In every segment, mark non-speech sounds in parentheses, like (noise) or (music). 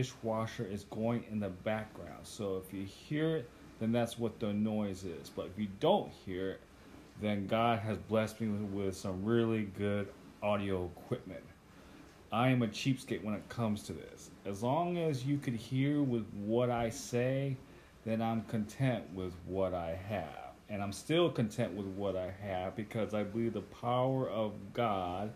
dishwasher is going in the background. So if you hear it, then that's what the noise is. But if you don't hear it, then God has blessed me with some really good audio equipment. I am a cheapskate when it comes to this. As long as you could hear with what I say, then I'm content with what I have. And I'm still content with what I have because I believe the power of God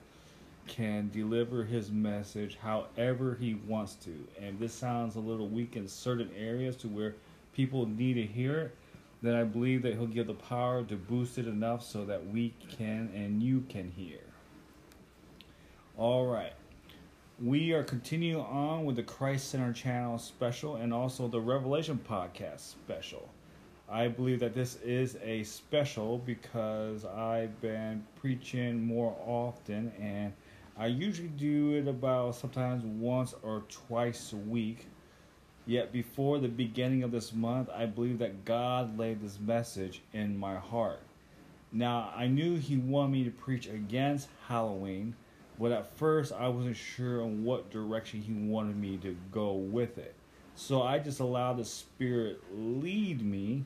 can deliver his message however he wants to. And this sounds a little weak in certain areas to where people need to hear it, then I believe that he'll give the power to boost it enough so that we can and you can hear. All right. We are continuing on with the Christ Center channel special and also the Revelation podcast special. I believe that this is a special because I've been preaching more often and I usually do it about sometimes once or twice a week. Yet before the beginning of this month, I believe that God laid this message in my heart. Now, I knew He wanted me to preach against Halloween but at first, I wasn't sure on what direction he wanted me to go with it. So I just allowed the Spirit lead me.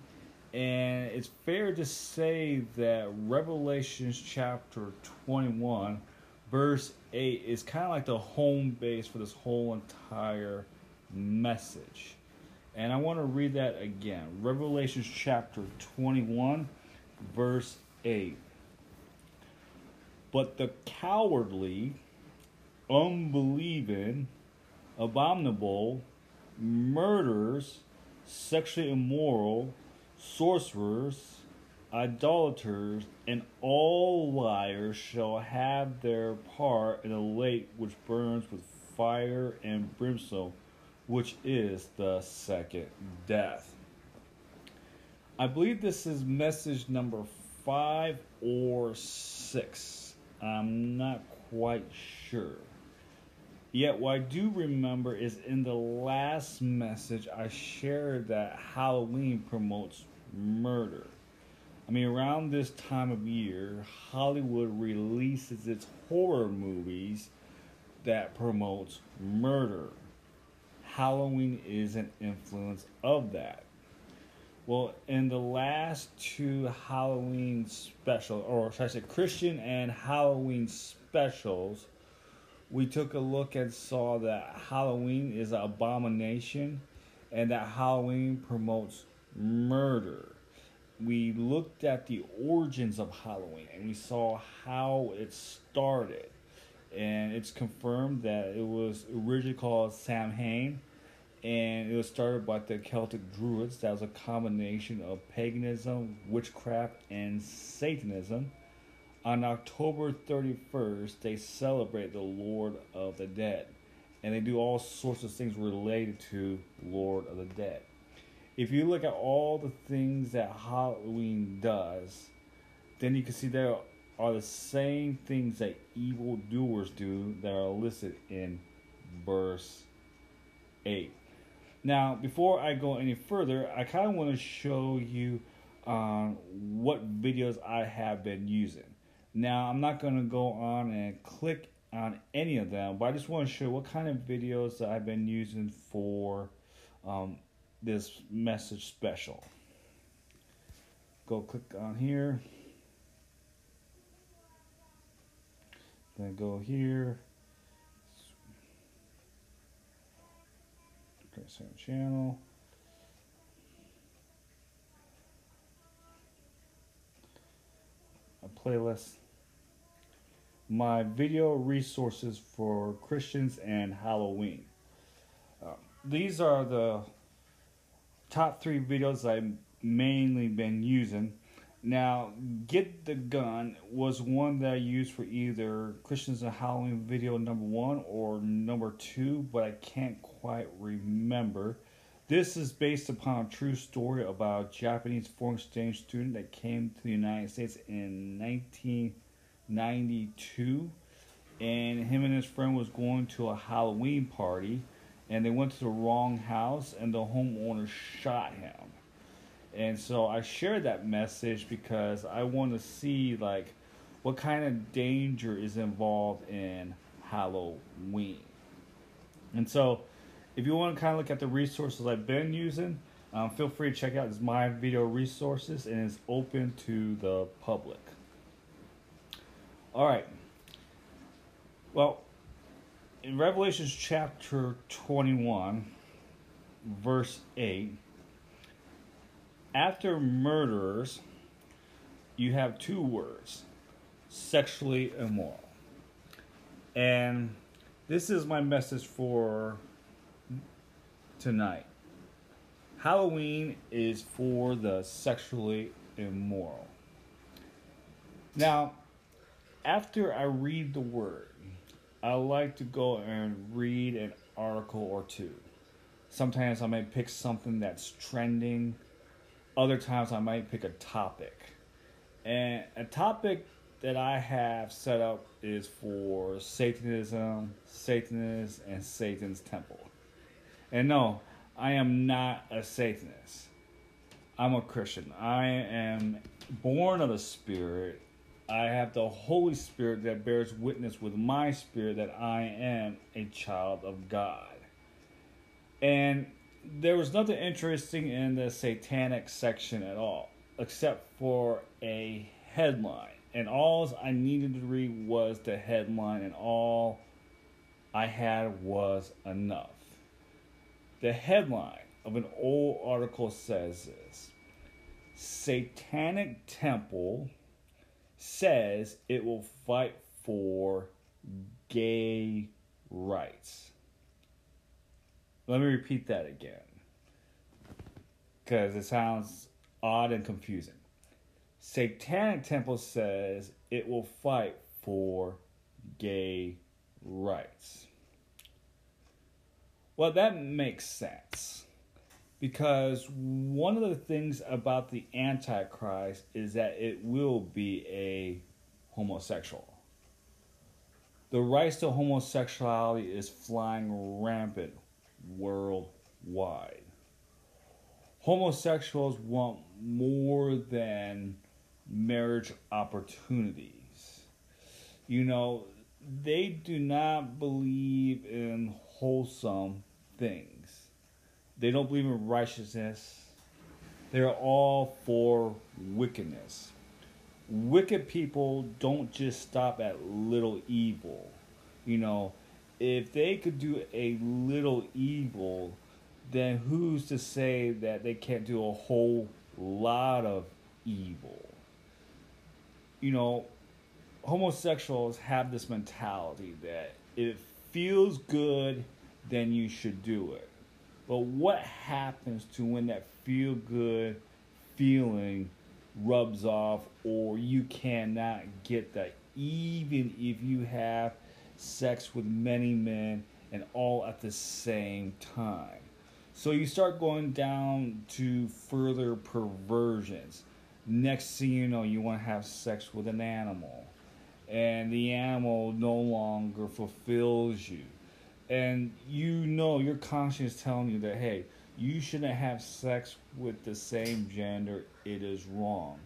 And it's fair to say that Revelations chapter 21, verse 8, is kind of like the home base for this whole entire message. And I want to read that again. Revelations chapter 21, verse 8. But the cowardly, unbelieving, abominable, murderers, sexually immoral, sorcerers, idolaters, and all liars shall have their part in the lake which burns with fire and brimstone, which is the second death. I believe this is message number five or six. I'm not quite sure. Yet, what I do remember is in the last message, I shared that Halloween promotes murder. I mean, around this time of year, Hollywood releases its horror movies that promotes murder. Halloween is an influence of that. Well, in the last two Halloween special, or should I say Christian and Halloween specials, we took a look and saw that Halloween is an abomination and that Halloween promotes murder. We looked at the origins of Halloween and we saw how it started. And it's confirmed that it was originally called Samhain and it was started by the Celtic Druids. That was a combination of paganism, witchcraft, and Satanism. On October 31st, they celebrate the Lord of the Dead, and they do all sorts of things related to Lord of the Dead. If you look at all the things that Halloween does, then you can see there are the same things that evil doers do that are listed in verse 8. Now, before I go any further, I kind of want to show you um, what videos I have been using. Now, I'm not going to go on and click on any of them, but I just want to show what kind of videos I've been using for um, this message special. Go click on here. Then go here. Okay, same channel. A playlist. My video resources for Christians and Halloween. Uh, these are the top three videos I've mainly been using. Now, Get the Gun was one that I used for either Christians and Halloween video number one or number two, but I can't quite remember. This is based upon a true story about a Japanese foreign exchange student that came to the United States in 1992. And him and his friend was going to a Halloween party, and they went to the wrong house, and the homeowner shot him and so I shared that message because I want to see like what kind of danger is involved in Halloween. And so, if you want to kind of look at the resources I've been using, um, feel free to check out my video resources and it's open to the public. All right. Well, in Revelations chapter 21, verse 8, after murderers, you have two words sexually immoral. And this is my message for tonight. Halloween is for the sexually immoral. Now, after I read the word, I like to go and read an article or two. Sometimes I might pick something that's trending. Other times I might pick a topic. And a topic that I have set up is for Satanism, Satanists, and Satan's temple. And no, I am not a Satanist. I'm a Christian. I am born of the Spirit. I have the Holy Spirit that bears witness with my spirit that I am a child of God. And there was nothing interesting in the satanic section at all, except for a headline and all I needed to read was the headline, and all I had was enough. The headline of an old article says this Satanic Temple says it will fight for gay rights. Let me repeat that again because it sounds odd and confusing. Satanic Temple says it will fight for gay rights. Well, that makes sense. Because one of the things about the Antichrist is that it will be a homosexual. The rights to homosexuality is flying rampant worldwide. Homosexuals want more than marriage opportunities. You know, they do not believe in wholesome things. They don't believe in righteousness. They're all for wickedness. Wicked people don't just stop at little evil. You know, if they could do a little evil, then who's to say that they can't do a whole lot of evil? you know, homosexuals have this mentality that if it feels good, then you should do it. But what happens to when that feel good feeling rubs off or you cannot get that even if you have sex with many men and all at the same time? So you start going down to further perversions. Next thing you know, you want to have sex with an animal, and the animal no longer fulfills you, and you know your conscience telling you that hey, you shouldn't have sex with the same gender. It is wrong.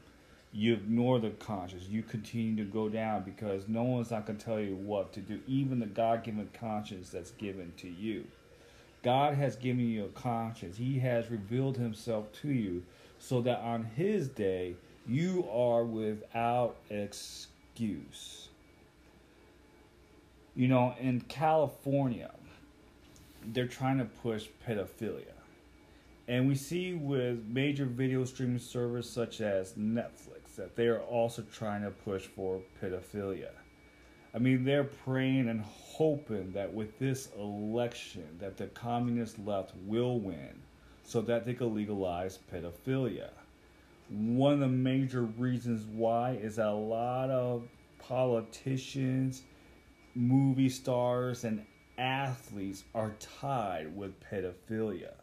You ignore the conscience. You continue to go down because no one's not going to tell you what to do. Even the God given conscience that's given to you. God has given you a conscience. He has revealed himself to you so that on his day you are without excuse. You know, in California, they're trying to push pedophilia. And we see with major video streaming services such as Netflix that they are also trying to push for pedophilia. I mean, they're praying and hoping that with this election that the communist left will win so that they can legalize pedophilia. One of the major reasons why is that a lot of politicians, movie stars, and athletes are tied with pedophilia.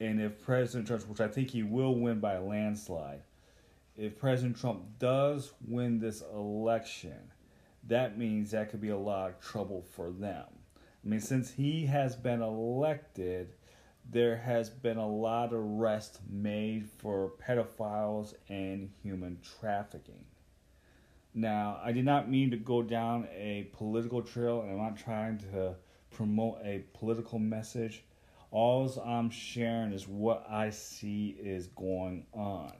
And if President Trump, which I think he will win by a landslide, if President Trump does win this election, that means that could be a lot of trouble for them. I mean, since he has been elected, there has been a lot of arrests made for pedophiles and human trafficking. Now, I did not mean to go down a political trail, and I'm not trying to promote a political message. All I'm sharing is what I see is going on.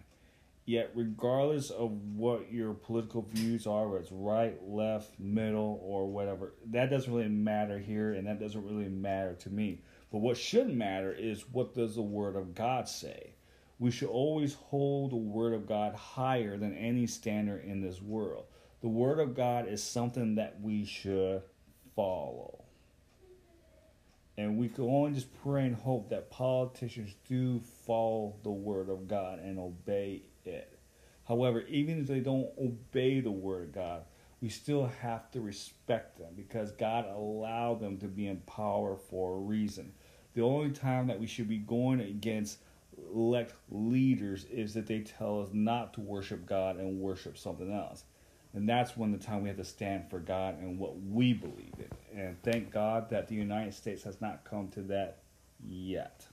Yet, regardless of what your political views are, whether it's right, left, middle, or whatever, that doesn't really matter here, and that doesn't really matter to me. But what should matter is what does the Word of God say? We should always hold the Word of God higher than any standard in this world. The Word of God is something that we should follow. And we can only just pray and hope that politicians do follow the Word of God and obey it. However, even if they don't obey the word of God, we still have to respect them because God allowed them to be in power for a reason. The only time that we should be going against elect leaders is that they tell us not to worship God and worship something else. And that's when the time we have to stand for God and what we believe in. And thank God that the United States has not come to that yet.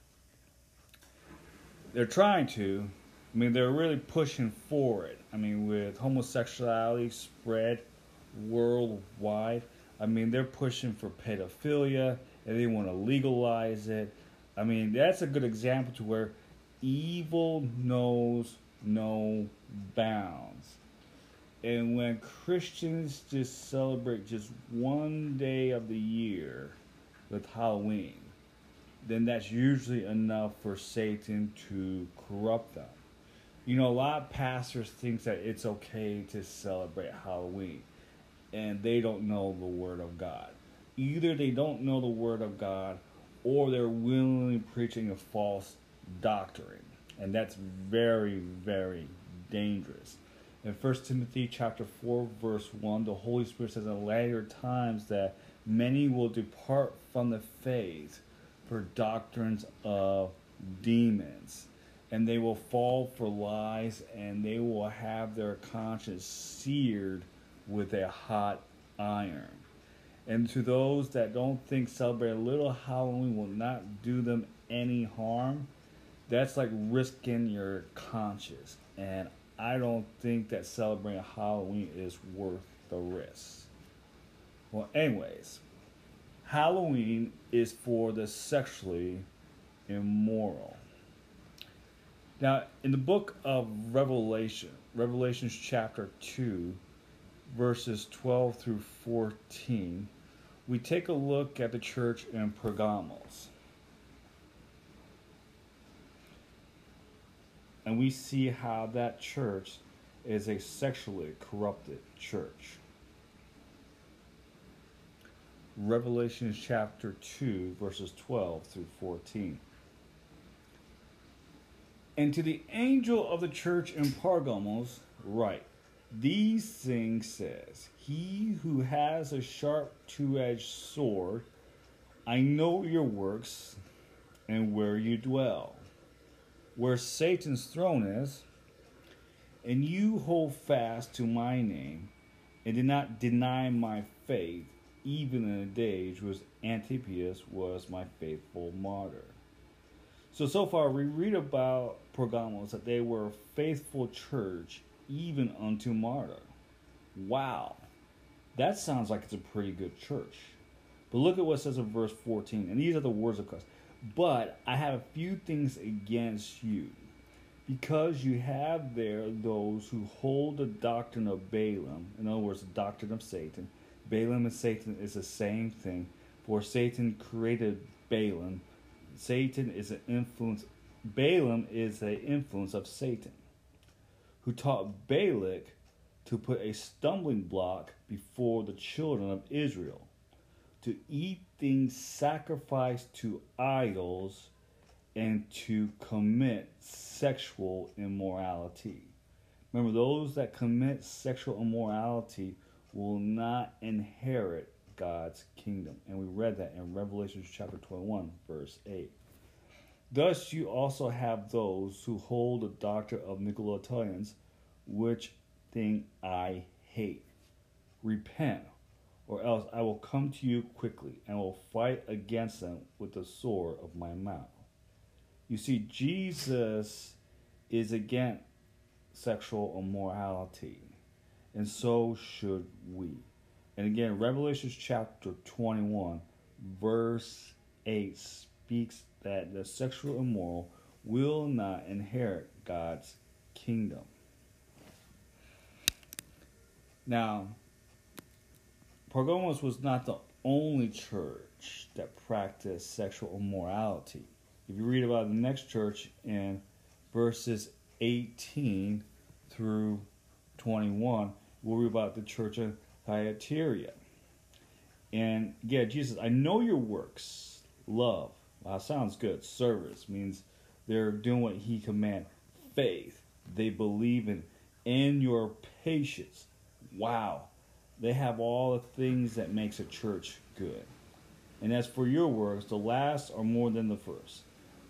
They're trying to, I mean, they're really pushing for it. I mean, with homosexuality spread worldwide, I mean, they're pushing for pedophilia and they want to legalize it. I mean, that's a good example to where evil knows no bounds. And when Christians just celebrate just one day of the year with Halloween, then that's usually enough for Satan to corrupt them. You know, a lot of pastors think that it's okay to celebrate Halloween, and they don't know the Word of God. Either they don't know the Word of God, or they're willingly preaching a false doctrine, and that's very, very dangerous. In 1 Timothy chapter 4, verse 1, the Holy Spirit says in later times that many will depart from the faith for doctrines of demons and they will fall for lies and they will have their conscience seared with a hot iron. And to those that don't think celebrating a little Halloween will not do them any harm, that's like risking your conscience. And I don't think that celebrating Halloween is worth the risk. Well, anyways, Halloween is for the sexually immoral. Now, in the book of Revelation, Revelations chapter 2, verses 12 through 14, we take a look at the church in Pergamos. And we see how that church is a sexually corrupted church. Revelation chapter 2, verses 12 through 14. And to the angel of the church in Pergamos, write These things says, He who has a sharp two edged sword, I know your works and where you dwell, where Satan's throne is, and you hold fast to my name, and did not deny my faith, even in the days which Antipas was my faithful martyr. So, so far, we read about Pergamos that they were a faithful church even unto martyr. Wow. That sounds like it's a pretty good church. But look at what it says in verse 14. And these are the words of Christ. But I have a few things against you, because you have there those who hold the doctrine of Balaam, in other words, the doctrine of Satan. Balaam and Satan is the same thing, for Satan created Balaam Satan is an influence. Balaam is an influence of Satan, who taught Balak to put a stumbling block before the children of Israel, to eat things sacrificed to idols, and to commit sexual immorality. Remember, those that commit sexual immorality will not inherit God's kingdom. And we read that in Revelation chapter 21, verse 8. Thus you also have those who hold the doctrine of Nicolaitans, which thing I hate. Repent, or else I will come to you quickly and will fight against them with the sword of my mouth. You see, Jesus is against sexual immorality. and so should we. And again, Revelation chapter 21, verse 8 speaks that the sexual immoral will not inherit God's kingdom. Now, Pergamos was not the only church that practiced sexual immorality. If you read about the next church in verses 18 through 21, we'll read about the church of Thyatira. And yeah, Jesus, I know your works, love. Wow, sounds good. Service means they're doing what he command. Faith, they believe in, and your patience. Wow, they have all the things that makes a church good. And as for your works, the last are more than the first.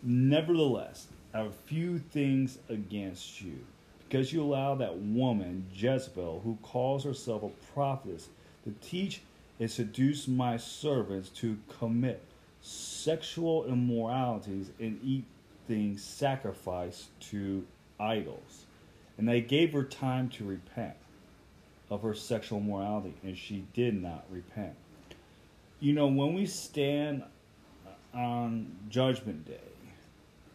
Nevertheless, I have a few things against you, because you allow that woman, Jezebel, who calls herself a prophetess, to teach and seduce my servants to commit sexual immoralities and eat things sacrificed to idols. And they gave her time to repent of her sexual morality, and she did not repent. You know, when we stand on Judgment Day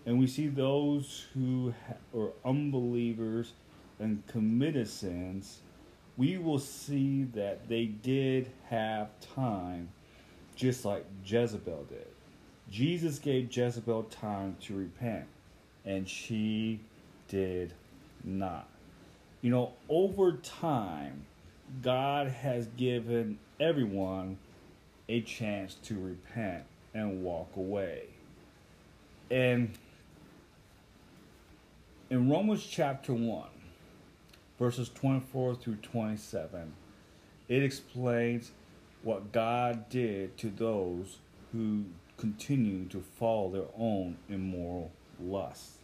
and we see those who are unbelievers and committed sins, we will see that they did have time, just like Jezebel did. Jesus gave Jezebel time to repent, and she did not. You know, over time, God has given everyone a chance to repent and walk away. And in Romans chapter 1, verses 24 through 27, it explains what God did to those who continue to follow their own immoral lusts.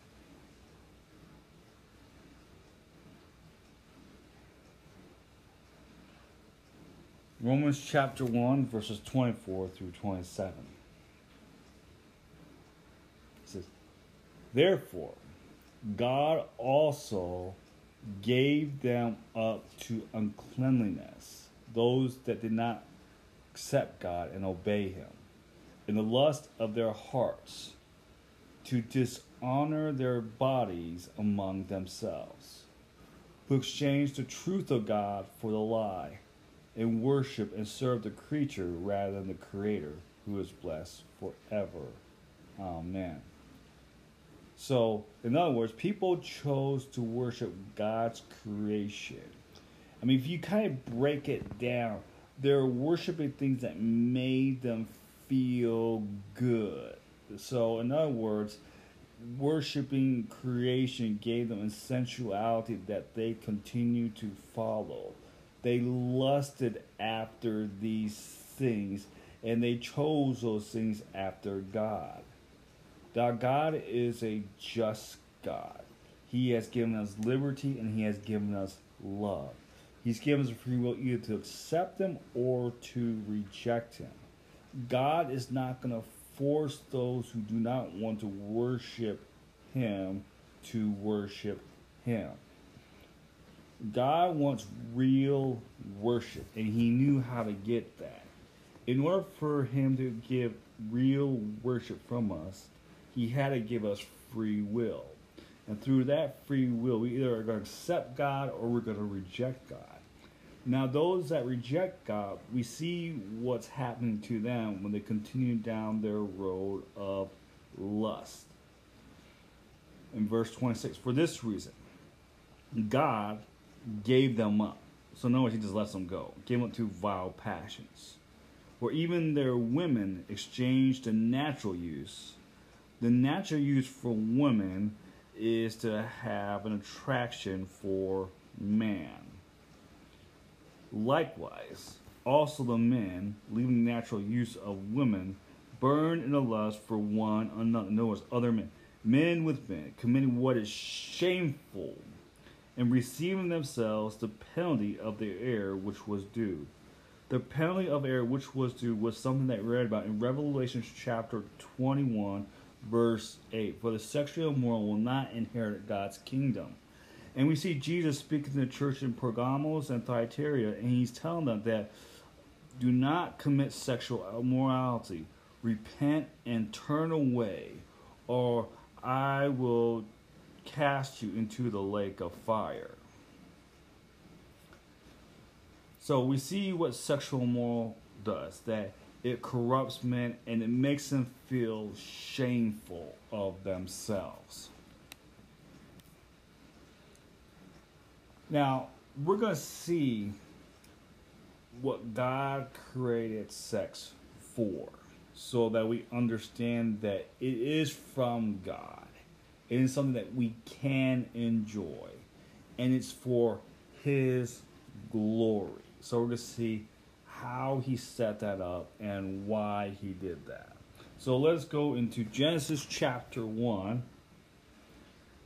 Romans chapter 1, verses 24 through 27. It says, Therefore, God also gave them up to uncleanliness, those that did not accept God and obey Him, in the lust of their hearts, to dishonor their bodies among themselves, who exchanged the truth of God for the lie and worship and serve the creature rather than the Creator, who is blessed forever. Amen. So, in other words, people chose to worship God's creation. I mean, if you kind of break it down, they're worshiping things that made them feel good. So, in other words, worshiping creation gave them a sensuality that they continue to follow. They lusted after these things and they chose those things after God. Now, God is a just God. He has given us liberty and He has given us love. He's given us free will either to accept Him or to reject Him. God is not going to force those who do not want to worship Him to worship Him. God wants real worship, and He knew how to get that. In order for Him to give real worship from us, He had to give us free will. And through that free will, we either are going to accept God or we're going to reject God. Now, those that reject God, we see what's happening to them when they continue down their road of lust. In verse 26, for this reason, God gave them up. So, words, he just lets them go, gave up to vile passions. Or even their women exchanged the natural use. The natural use for women is to have an attraction for man. Likewise, also the men, leaving the natural use of women, burn in a lust for one another. Words, other men. Men with men, committing what is shameful and receiving themselves the penalty of their error which was due. The penalty of error which was due was something that we read about in Revelation chapter 21, verse 8. For the sexually immoral will not inherit God's kingdom. And we see Jesus speaking to the church in Pergamos and Thyatira, and he's telling them that do not commit sexual immorality. Repent and turn away, or I will cast you into the lake of fire. So we see what sexual immoral does that it corrupts men and it makes them feel shameful of themselves. Now, we're going to see what God created sex for so that we understand that it is from God. It is something that we can enjoy, and it's for His glory. So we're going to see how He set that up and why He did that. So let's go into Genesis chapter 1.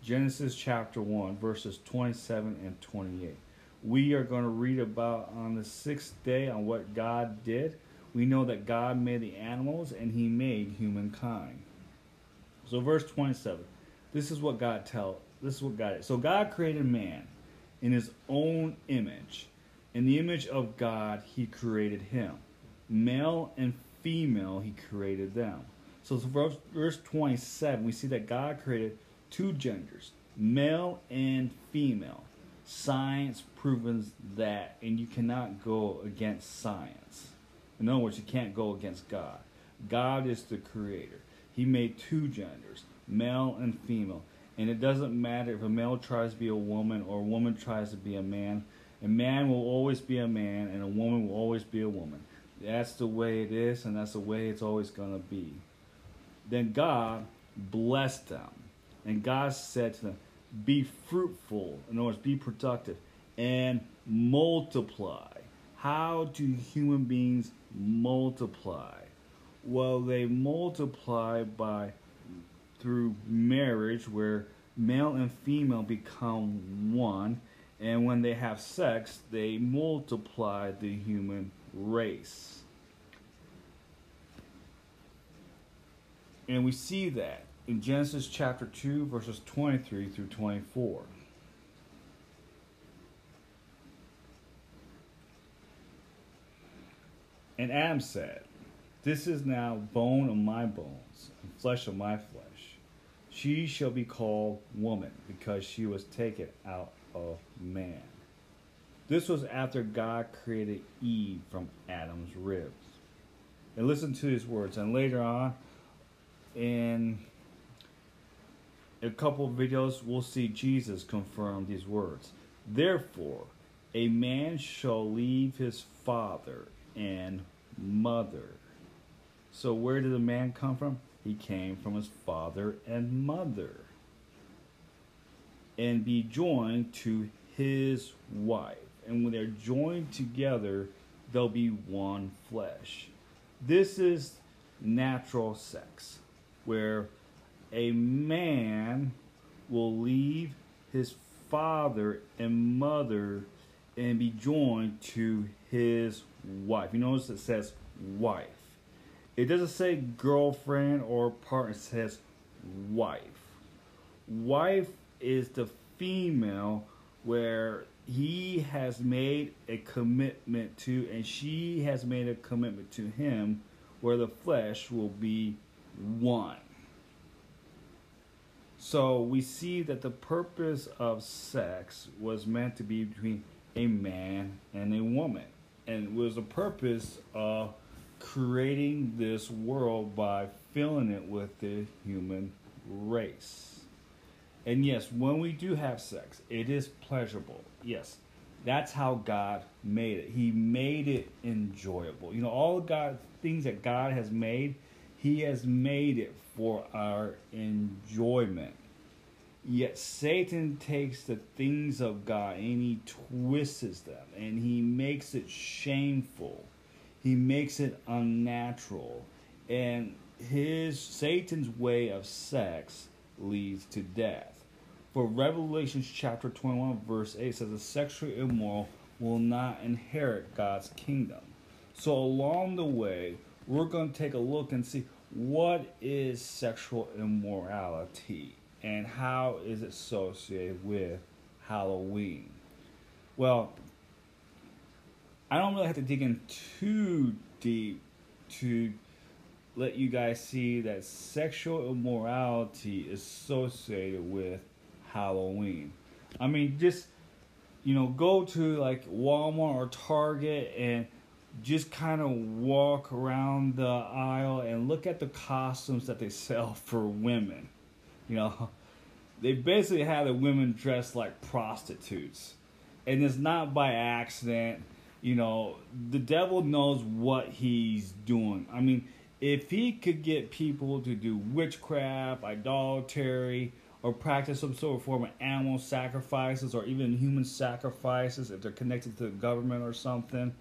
Genesis chapter 1, verses 27 and 28. We are going to read about on the sixth day on what God did. We know that God made the animals and he made humankind. So verse 27. This is what God tell this is what God is. So God created man in his own image. In the image of God he created him. Male and female he created them. So verse, verse 27 we see that God created two genders, male and female. Science proves that, and you cannot go against science. In other words, you can't go against God. God is the creator. He made two genders, male and female. And it doesn't matter if a male tries to be a woman or a woman tries to be a man. A man will always be a man, and a woman will always be a woman. That's the way it is, and that's the way it's always going to be. Then God blessed them and God said to them, Be fruitful, in other words, be productive, and multiply. How do human beings multiply? Well, they multiply by through marriage, where male and female become one, and when they have sex, they multiply the human race. And we see that in Genesis chapter 2, verses 23 through 24. And Adam said, This is now bone of my bones and flesh of my flesh. She shall be called woman because she was taken out of man. This was after God created Eve from Adam's ribs. And listen to his words. And later on, in a couple of videos, we'll see Jesus confirm these words. Therefore, a man shall leave his father and mother. So, where did the man come from? He came from his father and mother. And be joined to his wife. And when they're joined together, they'll be one flesh. This is natural sex, where a man will leave his father and mother and be joined to his wife. You notice it says wife. It doesn't say girlfriend or partner, it says wife. Wife is the female where he has made a commitment to, and she has made a commitment to him, where the flesh will be one. So we see that the purpose of sex was meant to be between a man and a woman. And was the purpose of creating this world by filling it with the human race. And yes, when we do have sex, it is pleasurable. Yes, that's how God made it. He made it enjoyable. You know, all God things that God has made, He has made it for our enjoyment. Yet Satan takes the things of God and he twists them and he makes it shameful. He makes it unnatural. And his Satan's way of sex leads to death. For Revelation chapter 21 verse 8 says the sexually immoral will not inherit God's kingdom. So along the way, we're going to take a look and see what is sexual immorality and how is it associated with Halloween. Well, I don't really have to dig in too deep to let you guys see that sexual immorality is associated with Halloween. I mean, just you know, go to like Walmart or Target and just kind of walk around the aisle and look at the costumes that they (laughs) sell for women. You know, they basically have the women dressed like prostitutes. And it's not by accident. You know, the devil knows what he's doing. I mean, if he could get people to do witchcraft, idolatry, or practice some sort of form of animal sacrifices or even human sacrifices if they're connected to the government or something,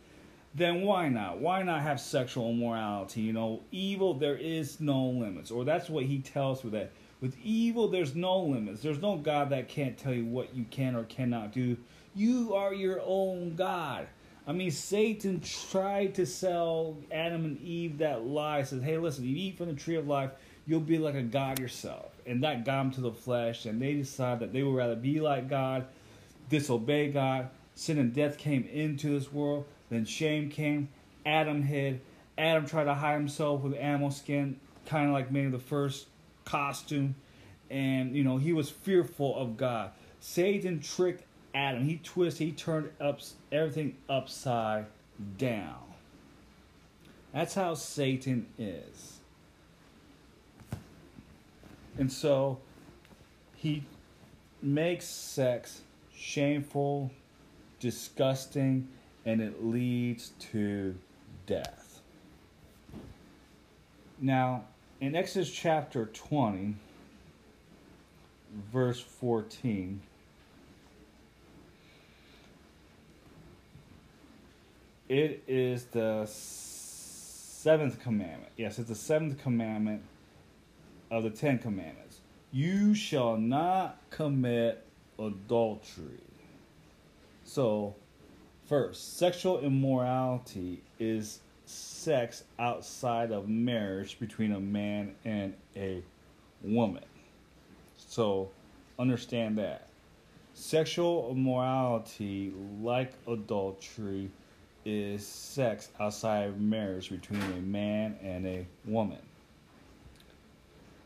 then why not? Why not have sexual immorality? You know, evil, there is no limits. Or that's what he tells with that with evil, there's no limits. There's no God that can't tell you what you can or cannot do. You are your own God. I mean, Satan tried to sell Adam and Eve that lie. Says, hey, listen, you eat from the tree of life, you'll be like a God yourself. And that got them to the flesh, and they decided that they would rather be like God, disobey God. Sin and death came into this world. Then shame came. Adam hid. Adam tried to hide himself with animal skin, kind of like made the first costume. And, you know, he was fearful of God. Satan tricked Adam. He twisted, he turned up everything upside down. That's how Satan is. And so he makes sex shameful, disgusting, and it leads to death. Now, in Exodus chapter 20, verse 14, it is the seventh commandment. Yes, it's the seventh commandment of the Ten Commandments. You shall not commit adultery. So, first, sexual immorality is sex outside of marriage between a man and a woman. So, understand that. Sexual immorality, like adultery, is sex outside of marriage between a man and a woman.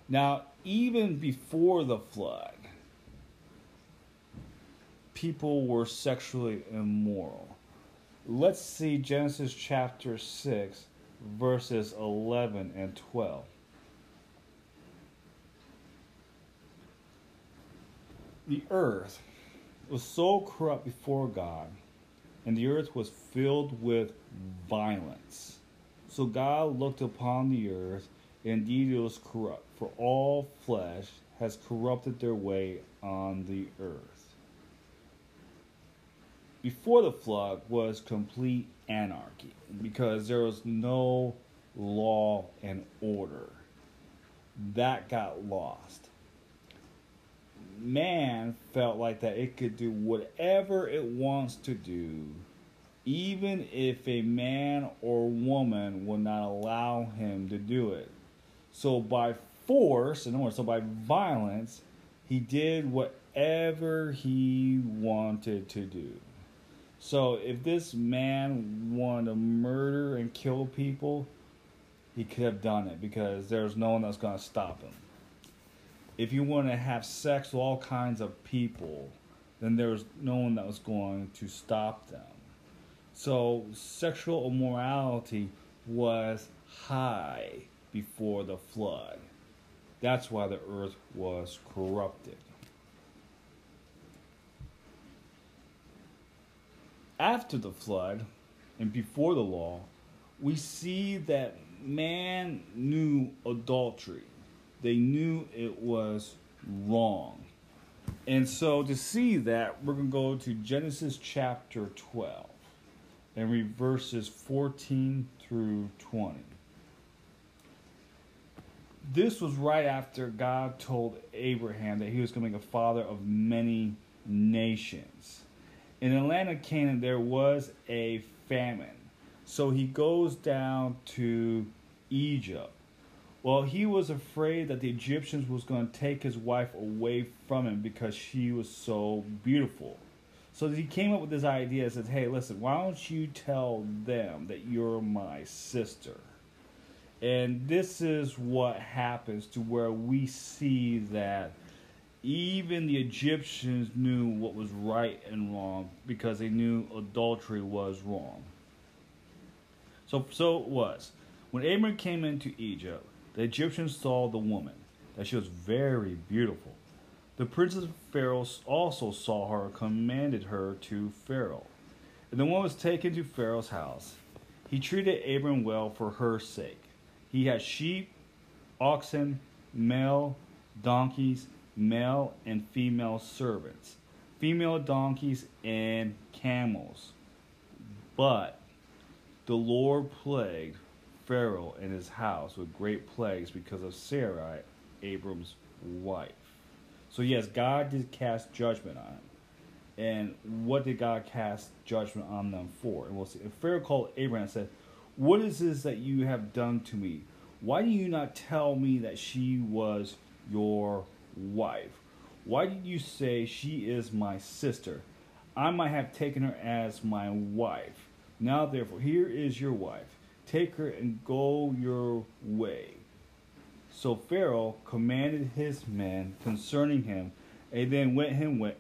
Now, even before the flood, people were sexually immoral. Let's see Genesis chapter 6, verses 11 and 12. The earth was so corrupt before God, and the earth was filled with violence. So God looked upon the earth and Indeed, it was corrupt, for all flesh has corrupted their way on the earth. Before the flood was complete anarchy because there was no law and order. That got lost. Man felt like that it could do whatever it wants to do, even if a man or woman would not allow him to do it. So by force, in words, so by violence, he did whatever he wanted to do. So if this man wanted to murder and kill people, he could have done it because there's no one that's going to stop him. If you want to have sex with all kinds of people, then there's no one that was going to stop them. So sexual immorality was high before the flood. That's why the earth was corrupted. After the flood and before the law, we see that man knew adultery. They knew it was wrong. And so to see that, we're going to go to Genesis chapter 12 and read verses 14 through 20 this was right after God told Abraham that he was going to make a father of many nations. In the land of Canaan, there was a famine. So he goes down to Egypt. Well, he was afraid that the Egyptians was going to take his wife away from him because she was so beautiful. So he came up with this idea and said, Hey, listen, why don't you tell them that you're my sister? And this is what happens to where we see that even the Egyptians knew what was right and wrong because they knew adultery was wrong. So, so it was. When Abram came into Egypt, the Egyptians saw the woman, that she was very beautiful. The princess of Pharaoh also saw her and commanded her to Pharaoh. And the woman was taken to Pharaoh's house. He treated Abram well for her sake. He had sheep, oxen, male, donkeys, male and female servants, female donkeys, and camels. But the Lord plagued Pharaoh and his house with great plagues because of Sarai, Abram's wife. So, yes, God did cast judgment on him. And what did God cast judgment on them for? And we'll see. And Pharaoh called Abraham and said, What is this that you have done to me? Why do you not tell me that she was your wife? Why did you say she is my sister? I might have taken her as my wife. Now, therefore, here is your wife. Take her and go your way. So Pharaoh commanded his men concerning him, and then went him went.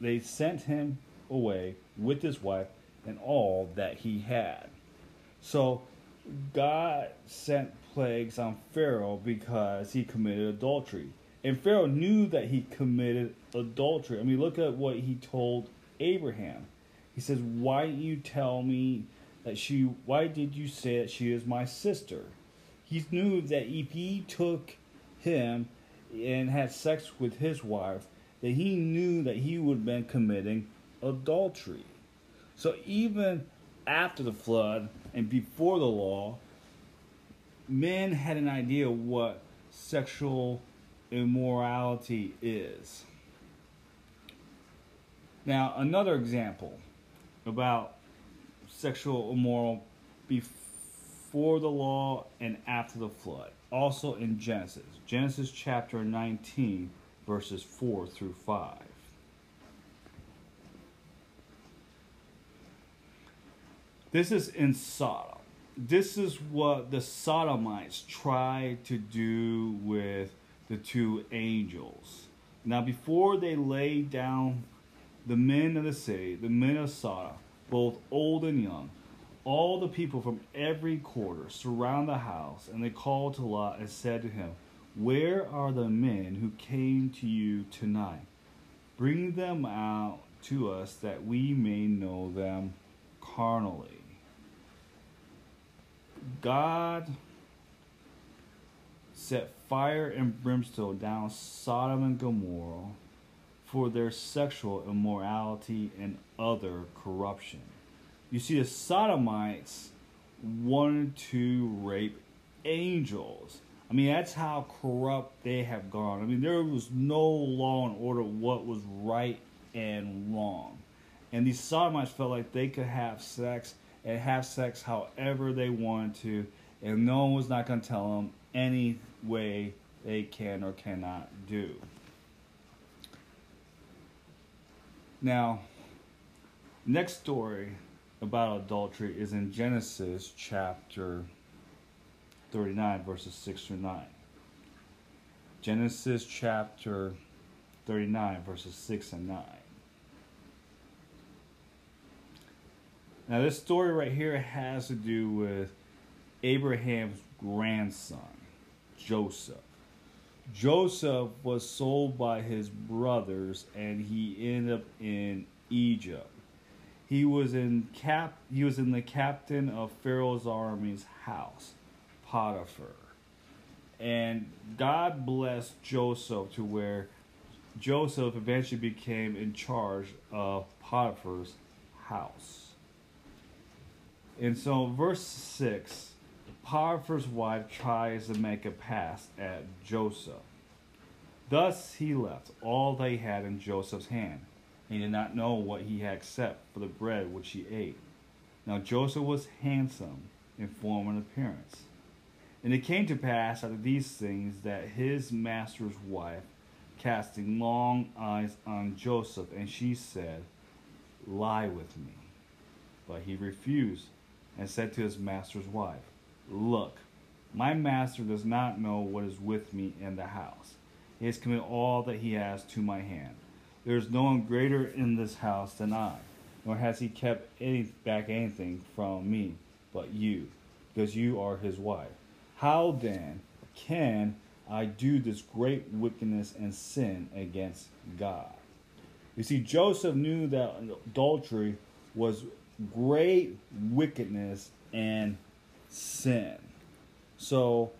They sent him away with his wife and all that he had. So God sent plagues on Pharaoh because he committed adultery. And Pharaoh knew that he committed adultery. I mean, look at what he told Abraham. He says, Why didn't you tell me that she, why did you say that she is my sister? He knew that if he took him and had sex with his wife, that he knew that he would have been committing adultery. So even after the flood and before the law, men had an idea what sexual immorality is. Now, another example about sexual immoral before the law and after the flood, also in Genesis. Genesis chapter 19, verses 4 through 5. This is in Sodom. This is what the Sodomites tried to do with the two angels. Now, before they laid down the men of the city, the men of Sodom, both old and young, all the people from every quarter surround the house, and they called to Lot and said to him, Where are the men who came to you tonight? Bring them out to us that we may know them carnally. God set fire and brimstone down Sodom and Gomorrah for their sexual immorality and other corruption. You see, the Sodomites wanted to rape angels. I mean, that's how corrupt they have gone. I mean, there was no law and order what was right and wrong. And these Sodomites felt like they could have sex and have sex however they wanted to, and no one was not going to tell them any way they can or cannot do. Now, next story about adultery is in Genesis chapter 39, verses 6 through 9. Genesis chapter 39, verses 6 and 9. Now, this story right here has to do with Abraham's grandson, Joseph. Joseph was sold by his brothers and he ended up in Egypt. He was in cap he was in the captain of Pharaoh's army's house, Potiphar. And God blessed Joseph to where Joseph eventually became in charge of Potiphar's house. And so verse 6 Potiphar's wife tries to make a pass at Joseph. Thus he left all they had in Joseph's hand. He did not know what he had except for the bread which he ate. Now Joseph was handsome in form and appearance. And it came to pass after these things that his master's wife, casting long eyes on Joseph, and she said, Lie with me. But he refused and said to his master's wife, Look, my master does not know what is with me in the house. He has committed all that he has to my hand. There is no one greater in this house than I, nor has he kept any, back anything from me but you, because you are his wife. How then can I do this great wickedness and sin against God? You see, Joseph knew that adultery was great wickedness and sin. So,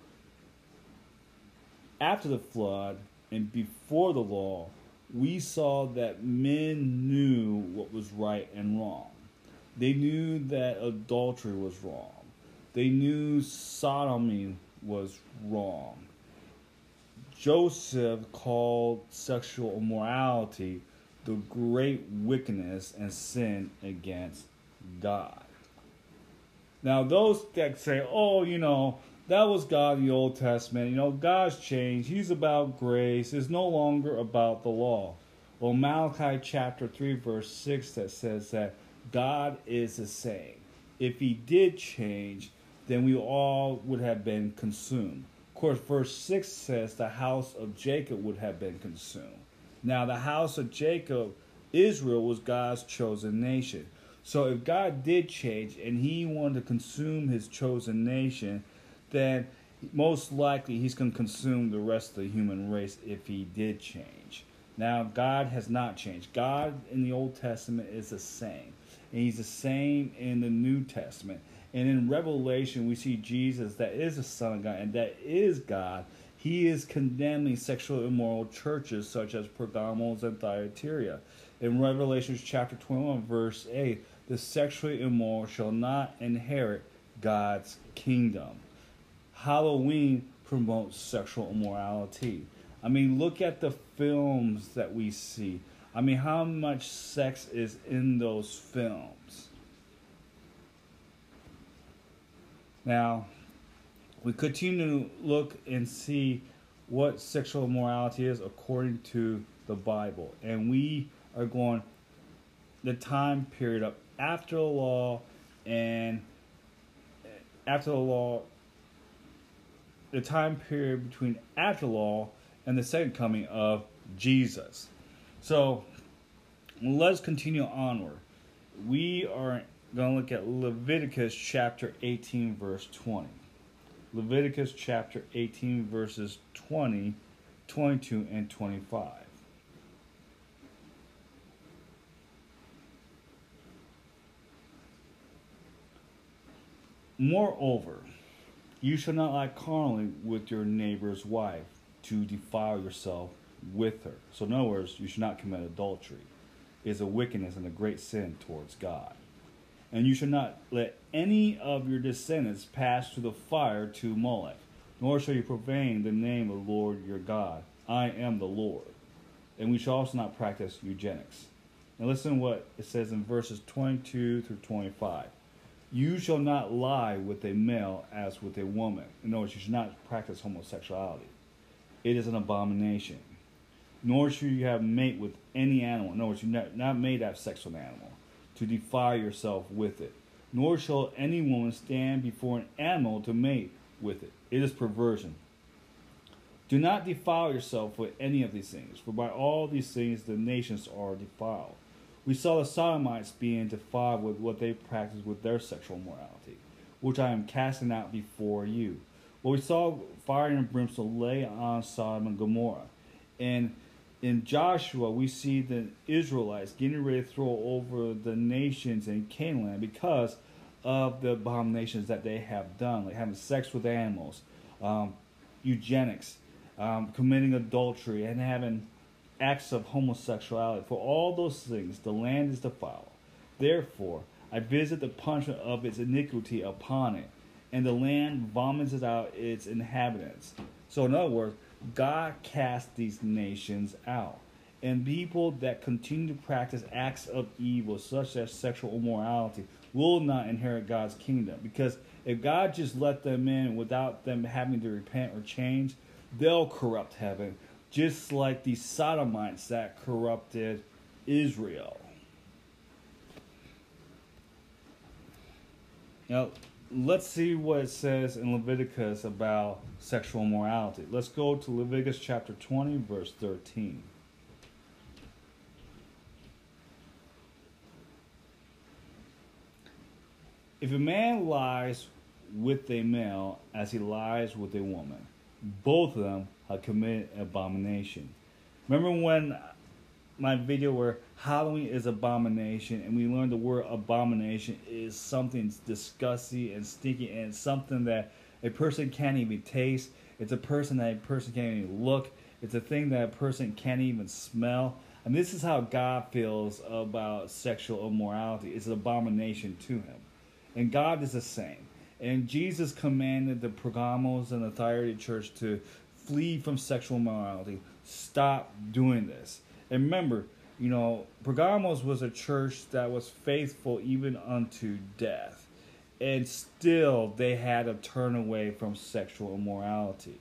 after the flood and before the law, we saw that men knew what was right and wrong. They knew that adultery was wrong. They knew sodomy was wrong. Joseph called sexual immorality the great wickedness and sin against God. Now, those that say, oh, you know, that was God in the Old Testament, you know, God's changed. He's about grace. It's no longer about the law. Well, Malachi chapter 3, verse 6 that says that God is the same. If he did change, then we all would have been consumed. Of course, verse 6 says the house of Jacob would have been consumed. Now, the house of Jacob, Israel, was God's chosen nation. So, if God did change and he wanted to consume his chosen nation, then most likely he's going to consume the rest of the human race if he did change. Now, God has not changed. God in the Old Testament is the same, and he's the same in the New Testament. And in Revelation, we see Jesus that is the Son of God and that is God. He is condemning sexual immoral churches such as Pergamos and Thyatira. In Revelation chapter 21, verse 8, the sexually immoral shall not inherit God's kingdom. Halloween promotes sexual immorality. I mean, look at the films that we see. I mean, how much sex is in those films? Now, we continue to look and see what sexual immorality is according to the Bible. And we are going the time period of after the law and eh, after the law, the time period between after the law and the second coming of Jesus. So let's continue onward. We are going to look at Leviticus chapter 18, verse 20. Leviticus chapter 18, verses 20, 22, and 25. Moreover, you shall not lie carnally with your neighbor's wife to defile yourself with her. So, in other words, you should not commit adultery. It is a wickedness and a great sin towards God. And you should not let any of your descendants pass through the fire to Molech, nor shall you profane the name of the Lord your God. I am the Lord. And we shall also not practice eugenics. Now, listen to what it says in verses 22 through 25. You shall not lie with a male as with a woman. In other words, you should not practice homosexuality. It is an abomination. Nor should you have mate with any animal. In other words, not, not made to have sex with an animal, to defile yourself with it. Nor shall any woman stand before an animal to mate with it. It is perversion. Do not defile yourself with any of these things, for by all these things the nations are defiled. We saw the Sodomites being defiled with what they practiced with their sexual morality, which I am casting out before you. Well, we saw fire and brimstone lay on Sodom and Gomorrah. And in Joshua, we see the Israelites getting ready to throw over the nations in Canaan because of the abominations that they have done, like having sex with animals, um, eugenics, um, committing adultery, and having acts of homosexuality. For all those things, the land is defiled. Therefore, I visit the punishment of its iniquity upon it, and the land vomits out its inhabitants. So, in other words, God cast these nations out. And people that continue to practice acts of evil, such as sexual immorality, will not inherit God's kingdom because If God just let them in without them having to repent or change, they'll corrupt heaven, just like the Sodomites that corrupted Israel. Now, let's see what it says in Leviticus about sexual morality. Let's go to Leviticus chapter 20, verse 13. If a man lies with a male as he lies with a woman, both of them have committed abomination. Remember when my video where Halloween is abomination, and we learned the word abomination is something disgusting and stinky, and something that a person can't even taste. It's a person that a person can't even look. It's a thing that a person can't even smell. And this is how God feels about sexual immorality. It's an abomination to him. And God is the same. And Jesus commanded the Pergamos and the Thyatira church to flee from sexual immorality. Stop doing this. And remember, you know, Pergamos was a church that was faithful even unto death. And still, they had to turn away from sexual immorality.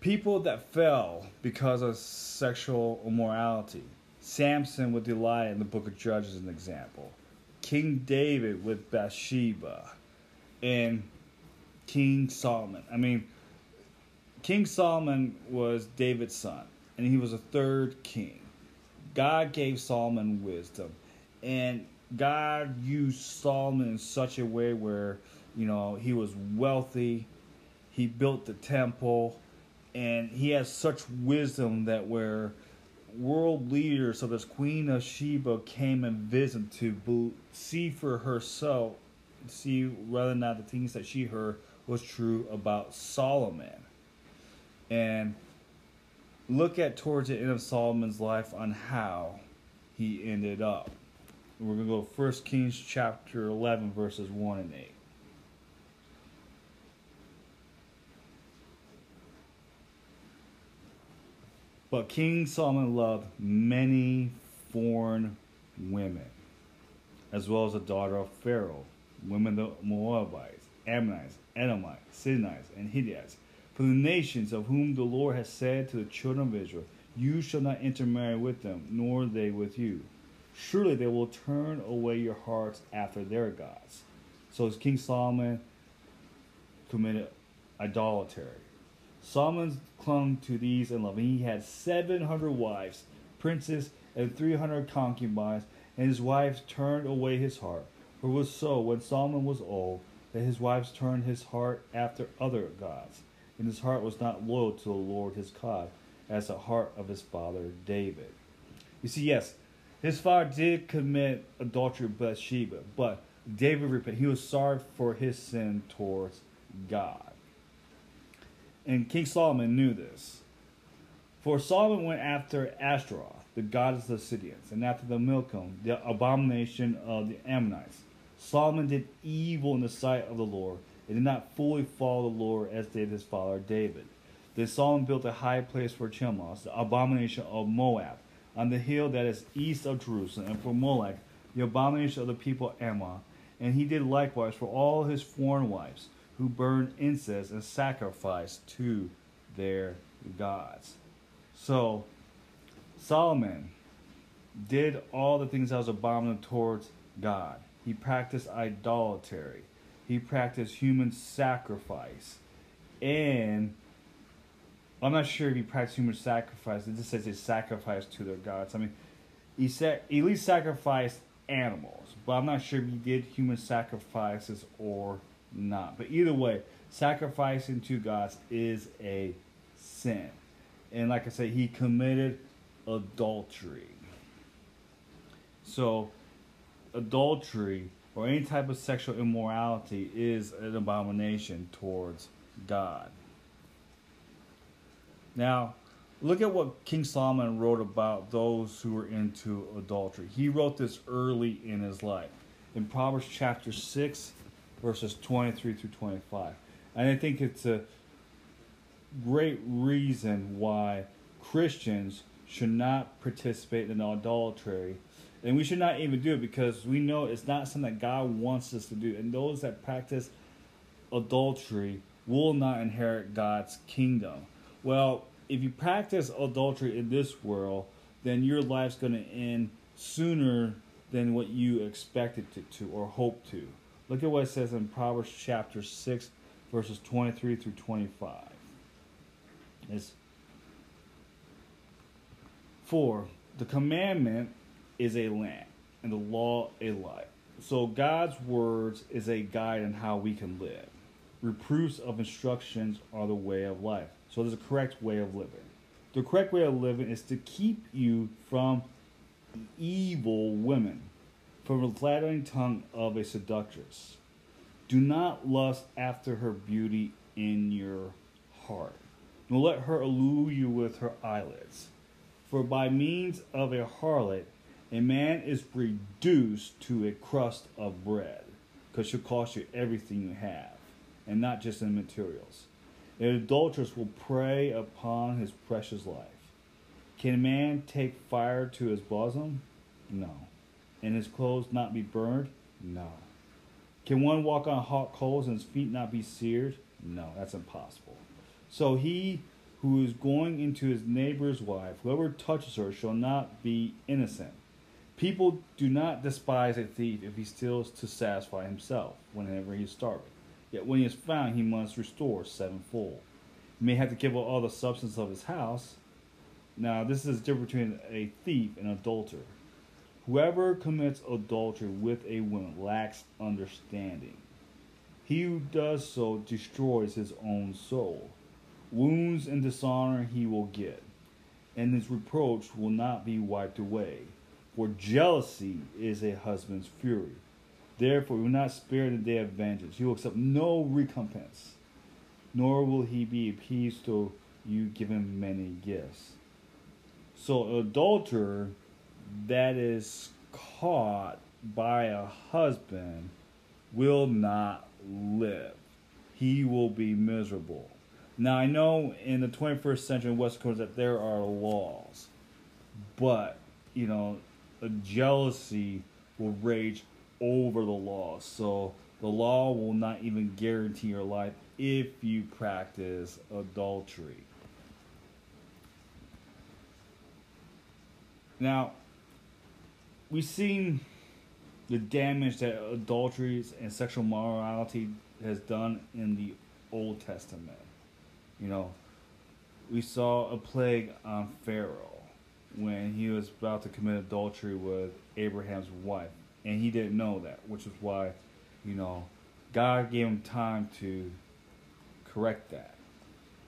People that fell because of sexual immorality Samson with Delilah in the book of Judges is an example. King David with Bathsheba. And King Solomon. I mean, King Solomon was David's son, and he was a third king. God gave Solomon wisdom, and God used Solomon in such a way where, you know, he was wealthy, he built the temple, and he has such wisdom that where world leaders of this Queen of Sheba came and visited to see for herself, see whether or not the things that she heard was true about Solomon. And look at towards the end of Solomon's life on how he ended up. We're going to go 1 Kings chapter 11, verses 1 and 8. But King Solomon loved many foreign women, as well as the daughter of Pharaoh, women of the Moabites, Ammonites, Edomites, Sidonites, and Hittites, from the nations of whom the Lord has said to the children of Israel, You shall not intermarry with them, nor they with you. Surely they will turn away your hearts after their gods. So King Solomon committed idolatry. Solomon clung to these and he had 700 wives, princes, and 300 concubines, and his wives turned away his heart. For it was so, when Solomon was old, that his wives turned his heart after other gods, and his heart was not loyal to the Lord his God, as the heart of his father David. You see, yes, his father did commit adultery with Bathsheba, but David repented. He was sorry for his sin towards God. And King Solomon knew this. For Solomon went after Ashtaroth, the goddess of the Sidonians, and after the Milcom, the abomination of the Ammonites. Solomon did evil in the sight of the Lord, and did not fully follow the Lord as did his father David. Then Solomon built a high place for Chemosh, the abomination of Moab, on the hill that is east of Jerusalem, and for Molech, the abomination of the people Ammon. And he did likewise for all his foreign wives who burned incense and sacrificed to their gods. So, Solomon did all the things that was abominable towards God. He practiced idolatry. He practiced human sacrifice. And I'm not sure if he practiced human sacrifice. It just says he sacrificed to their gods. I mean, he said at least sacrificed animals, but I'm not sure if he did human sacrifices or not. But either way, sacrificing to gods is a sin. And like I said, he committed adultery. So, adultery or any type of sexual immorality is an abomination towards God. Now, look at what King Solomon wrote about those who were into adultery. He wrote this early in his life. In Proverbs chapter 6, verses 23 through 25. And I think it's a great reason why Christians should not participate in idolatry And we should not even do it because we know it's not something that God wants us to do. And those that practice adultery will not inherit God's kingdom. Well, if you practice adultery in this world, then your life's going to end sooner than what you expected it to or hoped to. Look at what it says in Proverbs chapter 6, verses 23 through 25. It's for the commandment is a lamp and the law a light. So God's words is a guide on how we can live. Reproofs of instructions are the way of life. So there's a correct way of living. The correct way of living is to keep you from evil women, from the flattering tongue of a seductress. Do not lust after her beauty in your heart, nor let her allure you with her eyelids. For by means of a harlot, a man is reduced to a crust of bread, because she'll cost you everything you have, and not just in materials. An adulteress will prey upon his precious life. Can a man take fire to his bosom? No. And his clothes not be burned? No. Can one walk on hot coals and his feet not be seared? No, that's impossible. So he who is going into his neighbor's wife, whoever touches her shall not be innocent. People do not despise a thief if he steals to satisfy himself whenever he is starving. Yet when he is found, he must restore sevenfold. He may have to give up all the substance of his house. Now, this is the difference between a thief and an adulterer. Whoever commits adultery with a woman lacks understanding. He who does so destroys his own soul. Wounds and dishonor he will get, and his reproach will not be wiped away. For jealousy is a husband's fury. Therefore, he will not spare the day of vengeance. He will accept no recompense, nor will he be appeased till you give him many gifts. So, adulterer that is caught by a husband will not live. He will be miserable. Now, I know in the 21st century in West Coast that there are laws, but, you know, a jealousy will rage over the law. So the law will not even guarantee your life if you practice adultery. Now, we've seen the damage that adulteries and sexual morality has done in the Old Testament. You know, we saw a plague on Pharaoh when he was about to commit adultery with Abraham's wife, and he didn't know that, which is why, you know, God gave him time to correct that.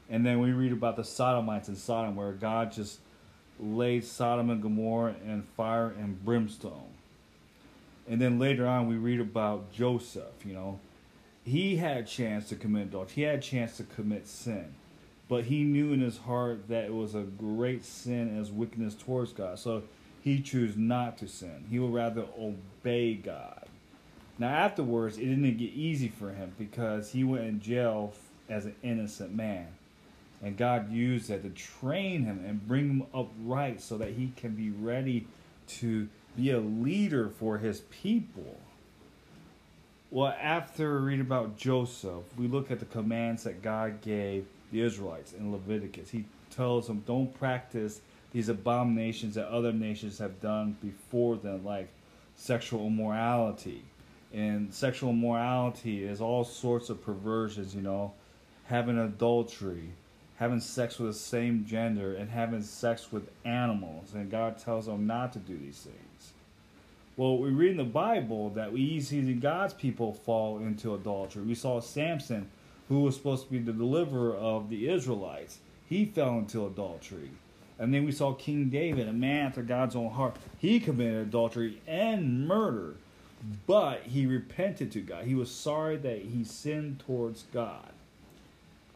And then we read about the Sodomites in Sodom, where God just laid Sodom and Gomorrah in fire and brimstone. And then later on, we read about Joseph, you know. He had a chance to commit adultery, he had a chance to commit sin. But he knew in his heart that it was a great sin as wickedness towards God. So he chose not to sin. He would rather obey God. Now, afterwards, it didn't get easy for him because he went in jail as an innocent man. And God used that to train him and bring him up right so that he can be ready to be a leader for his people. Well, after we read about Joseph, we look at the commands that God gave the Israelites in Leviticus. He tells them, don't practice these abominations that other nations have done before them, like sexual immorality. And sexual immorality is all sorts of perversions, you know, having adultery, having sex with the same gender, and having sex with animals. And God tells them not to do these things. Well, we read in the Bible that we see God's people fall into adultery. We saw Samson, who was supposed to be the deliverer of the Israelites. He fell into adultery. And then we saw King David, a man after God's own heart. He committed adultery and murder, but he repented to God. He was sorry that he sinned towards God.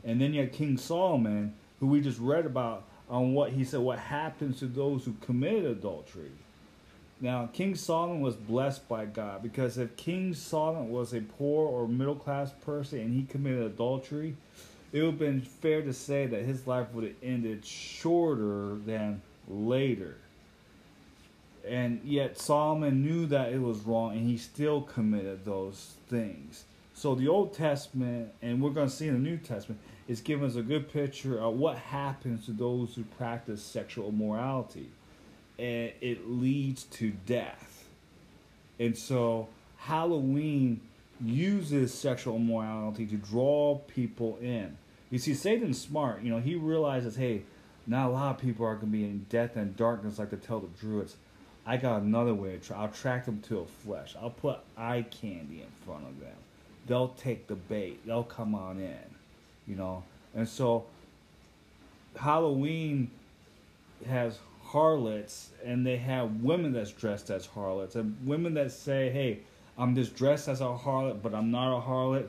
And then you had King Solomon, who we just read about on what he said, what happens to those who committed adultery. Now, King Solomon was blessed by God because if King Solomon was a poor or middle class person and he committed adultery, it would have been fair to say that his life would have ended shorter than later. And yet Solomon knew that it was wrong and he still committed those things. So the Old Testament, and we're going to see in the New Testament, is giving us a good picture of what happens to those who practice sexual immorality. And it leads to death. And so Halloween uses sexual immorality to draw people in. You see, Satan's smart. You know, he realizes, hey, not a lot of people are going to be in death and darkness like to tell the Druids. I got another way to try. I'll track them to a flesh. I'll put eye candy in front of them. They'll take the bait. They'll come on in, you know. And so Halloween has harlots, and they have women that's dressed as harlots, and women that say, "Hey, I'm just dressed as a harlot, but I'm not a harlot."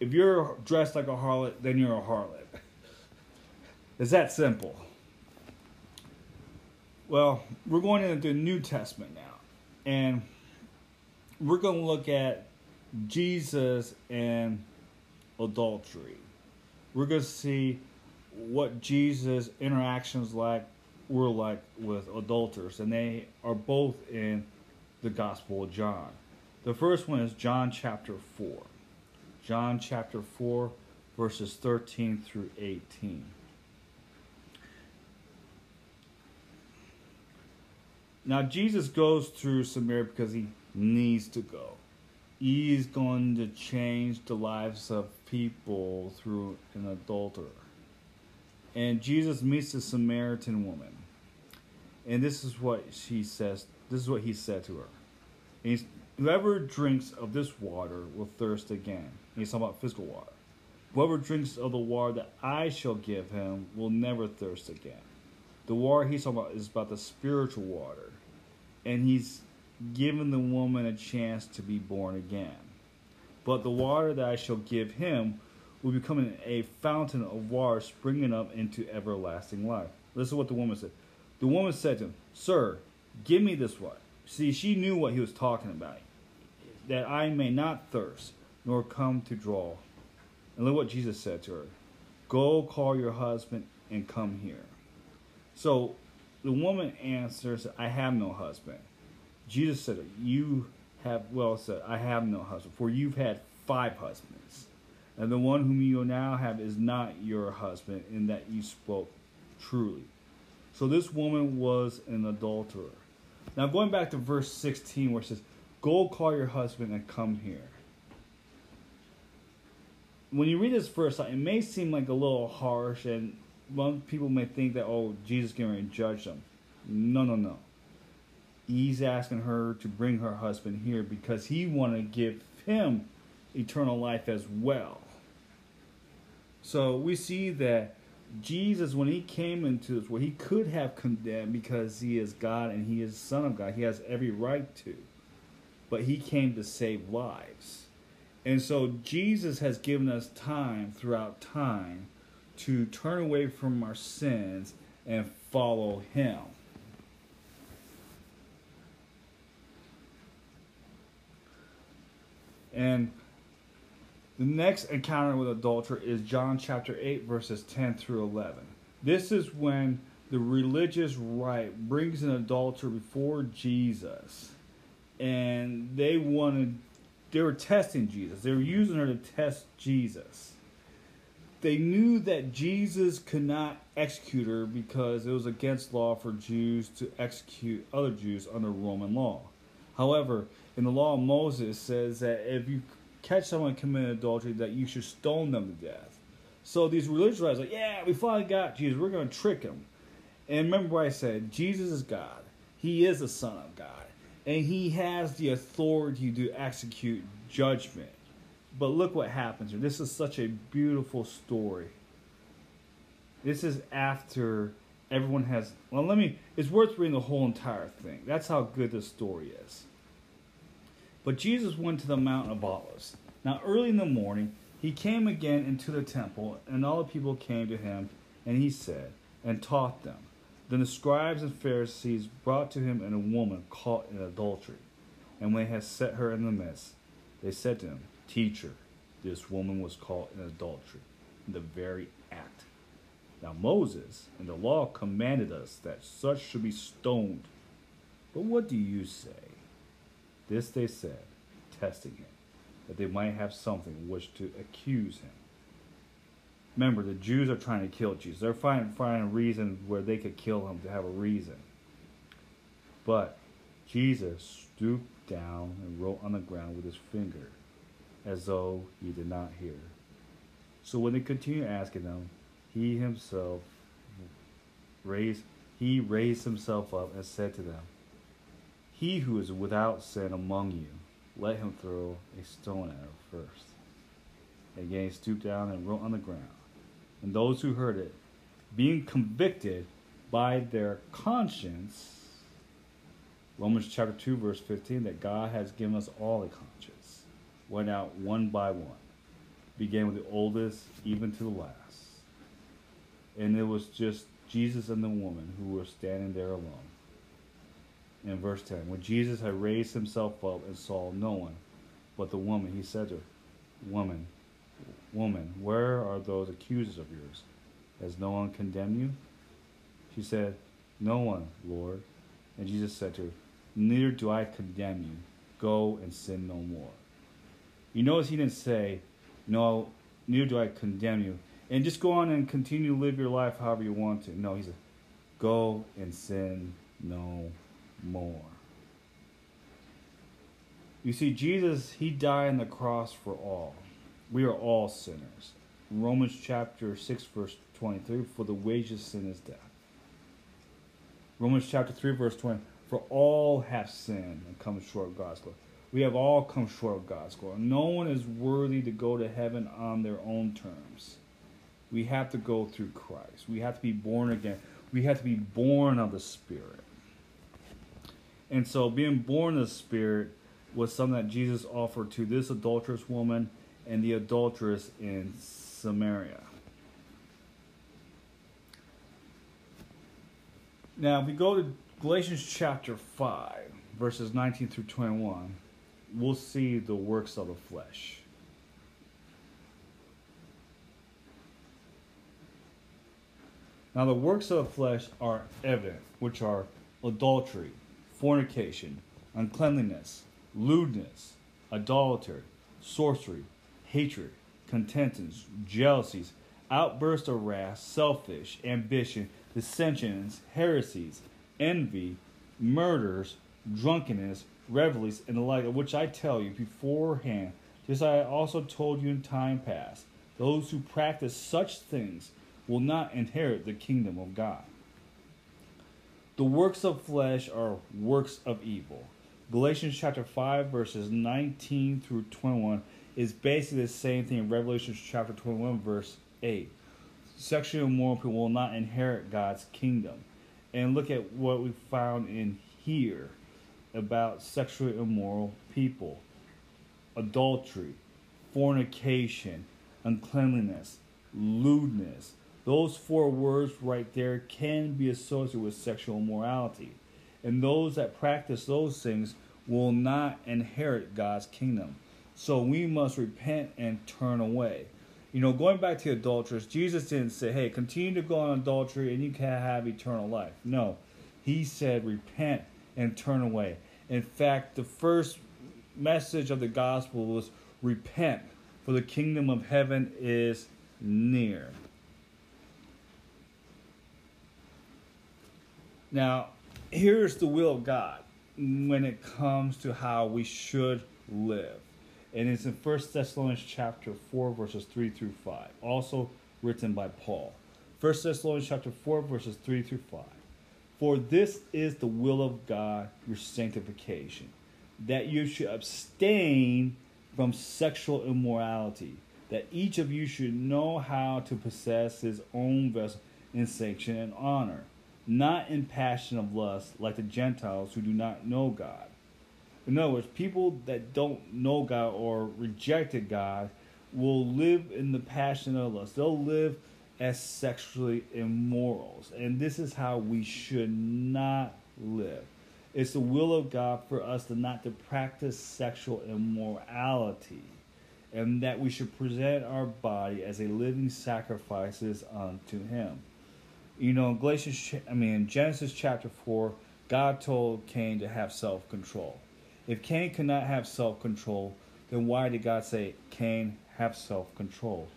If you're dressed like a harlot, then you're a harlot. It's that simple. Well, we're going into the New Testament now, and we're going to look at Jesus and adultery. We're going to see what Jesus' interactions like were like with adulterers, and they are both in the Gospel of John. The first one is John chapter 4. John chapter 4, verses 13 through 18. Now, Jesus goes through Samaria because he needs to go. He's going to change the lives of people through an adulterer. And Jesus meets the Samaritan woman. And this is what she says. This is what he said to her. He's, Whoever drinks of this water will thirst again. And he's talking about physical water. Whoever drinks of the water that I shall give him will never thirst again. The water he's talking about is about the spiritual water and he's given the woman a chance to be born again. But the water that I shall give him will become a fountain of water springing up into everlasting life. This is what the woman said. The woman said to him, Sir, give me this water. See, she knew what he was talking about. That I may not thirst, nor come to draw. And look what Jesus said to her Go call your husband and come here. So the woman answers, I have no husband. Jesus said, You have well said, I have no husband, for you've had five husbands. And the one whom you now have is not your husband, in that you spoke truly. So this woman was an adulterer. Now going back to verse 16 where it says, Go call your husband and come here. When you read this verse, it may seem like a little harsh and one people may think that oh Jesus to judge them. No, no, no. He's asking her to bring her husband here because he want to give him eternal life as well. So we see that Jesus, when he came into this world, he could have condemned because he is God and he is Son of God. He has every right to. But he came to save lives. And so Jesus has given us time throughout time to turn away from our sins and follow Him. And the next encounter with adulterer is John chapter 8, verses 10 through 11. This is when the religious right brings an adulterer before Jesus. And they wanted, they were testing Jesus. They were using her to test Jesus they knew that Jesus could not execute her because it was against law for Jews to execute other Jews under Roman law. However, in the law of Moses says that if you catch someone committing adultery, that you should stone them to death. So these religious guys like, yeah, we finally got Jesus. We're going to trick him. And remember what I said, Jesus is God. He is the Son of God. And he has the authority to execute judgment. But look what happens here. This is such a beautiful story. This is after everyone has. Well, let me. It's worth reading the whole entire thing. That's how good this story is. But Jesus went to the Mount of Olives. Now, early in the morning, he came again into the temple, and all the people came to him, and he said, and taught them. Then the scribes and Pharisees brought to him a woman caught in adultery. And when they had set her in the midst, they said to him, Teacher, this woman was caught in adultery, in the very act. Now Moses and the law commanded us that such should be stoned. But what do you say? This they said, testing him, that they might have something which to accuse him. Remember, the Jews are trying to kill Jesus. They're finding, finding a reason where they could kill him to have a reason. But Jesus stooped down and wrote on the ground with his finger, as though he did not hear. So when they continued asking him, he himself raised he raised himself up and said to them, He who is without sin among you, let him throw a stone at her first. Again he stooped down and wrote on the ground. And those who heard it, being convicted by their conscience, Romans chapter 2, verse 15, that God has given us all a conscience, went out one by one, began with the oldest even to the last. And it was just Jesus and the woman who were standing there alone. In verse 10, when Jesus had raised himself up and saw no one but the woman, he said to her, Woman, woman, where are those accusers of yours? Has no one condemned you? She said, No one, Lord. And Jesus said to her, Neither do I condemn you. Go and sin no more. You notice he didn't say, No, neither do I condemn you. And just go on and continue to live your life however you want to. No, he said, Go and sin no more. You see, Jesus, he died on the cross for all. We are all sinners. Romans chapter 6, verse 23 For the wages of sin is death. Romans chapter 3, verse 20 For all have sinned and come short of God's glory. We have all come short of God's glory. No one is worthy to go to heaven on their own terms. We have to go through Christ. We have to be born again. We have to be born of the Spirit. And so, being born of the Spirit was something that Jesus offered to this adulterous woman and the adulteress in Samaria. Now, if we go to Galatians chapter 5, verses 19 through 21, we'll see the works of the flesh. Now, the works of the flesh are evident, which are adultery, fornication, uncleanliness, lewdness, idolatry, sorcery, hatred, contentions, jealousies, outbursts of wrath, selfish ambition, dissensions, heresies, envy, murders, drunkenness, revelries, and the like, of which I tell you beforehand, just as I also told you in time past, those who practice such things will not inherit the kingdom of God. The works of flesh are works of evil. Galatians chapter 5, verses 19 through 21 is basically the same thing in Revelation chapter 21, verse 8. Sexually immoral people will not inherit God's kingdom. And look at what we found in here about sexually immoral people adultery, fornication, uncleanliness, lewdness. Those four words right there can be associated with sexual immorality. And those that practice those things will not inherit God's kingdom. So we must repent and turn away. You know, going back to adulterers, Jesus didn't say, hey, continue to go on adultery and you can have eternal life. No. He said, repent and turn away. In fact, the first message of the gospel was repent, for the kingdom of heaven is near. Now, here's the will of God when it comes to how we should live and it's in First Thessalonians chapter 4, verses 3 through 5, also written by Paul. First Thessalonians chapter 4, verses 3 through 5. For this is the will of God, your sanctification, that you should abstain from sexual immorality, that each of you should know how to possess his own vessel in sanction and honor, not in passion of lust like the Gentiles who do not know God in other words, people that don't know God or rejected God will live in the passion of lust. They'll live as sexually immorals. And this is how we should not live. It's the will of God for us to not to practice sexual immorality. And that we should present our body as a living sacrifices unto him. You know, Galatians, I mean, Genesis chapter 4, God told Cain to have self control. If Cain could not have self control, then why did God say, Cain, have self control?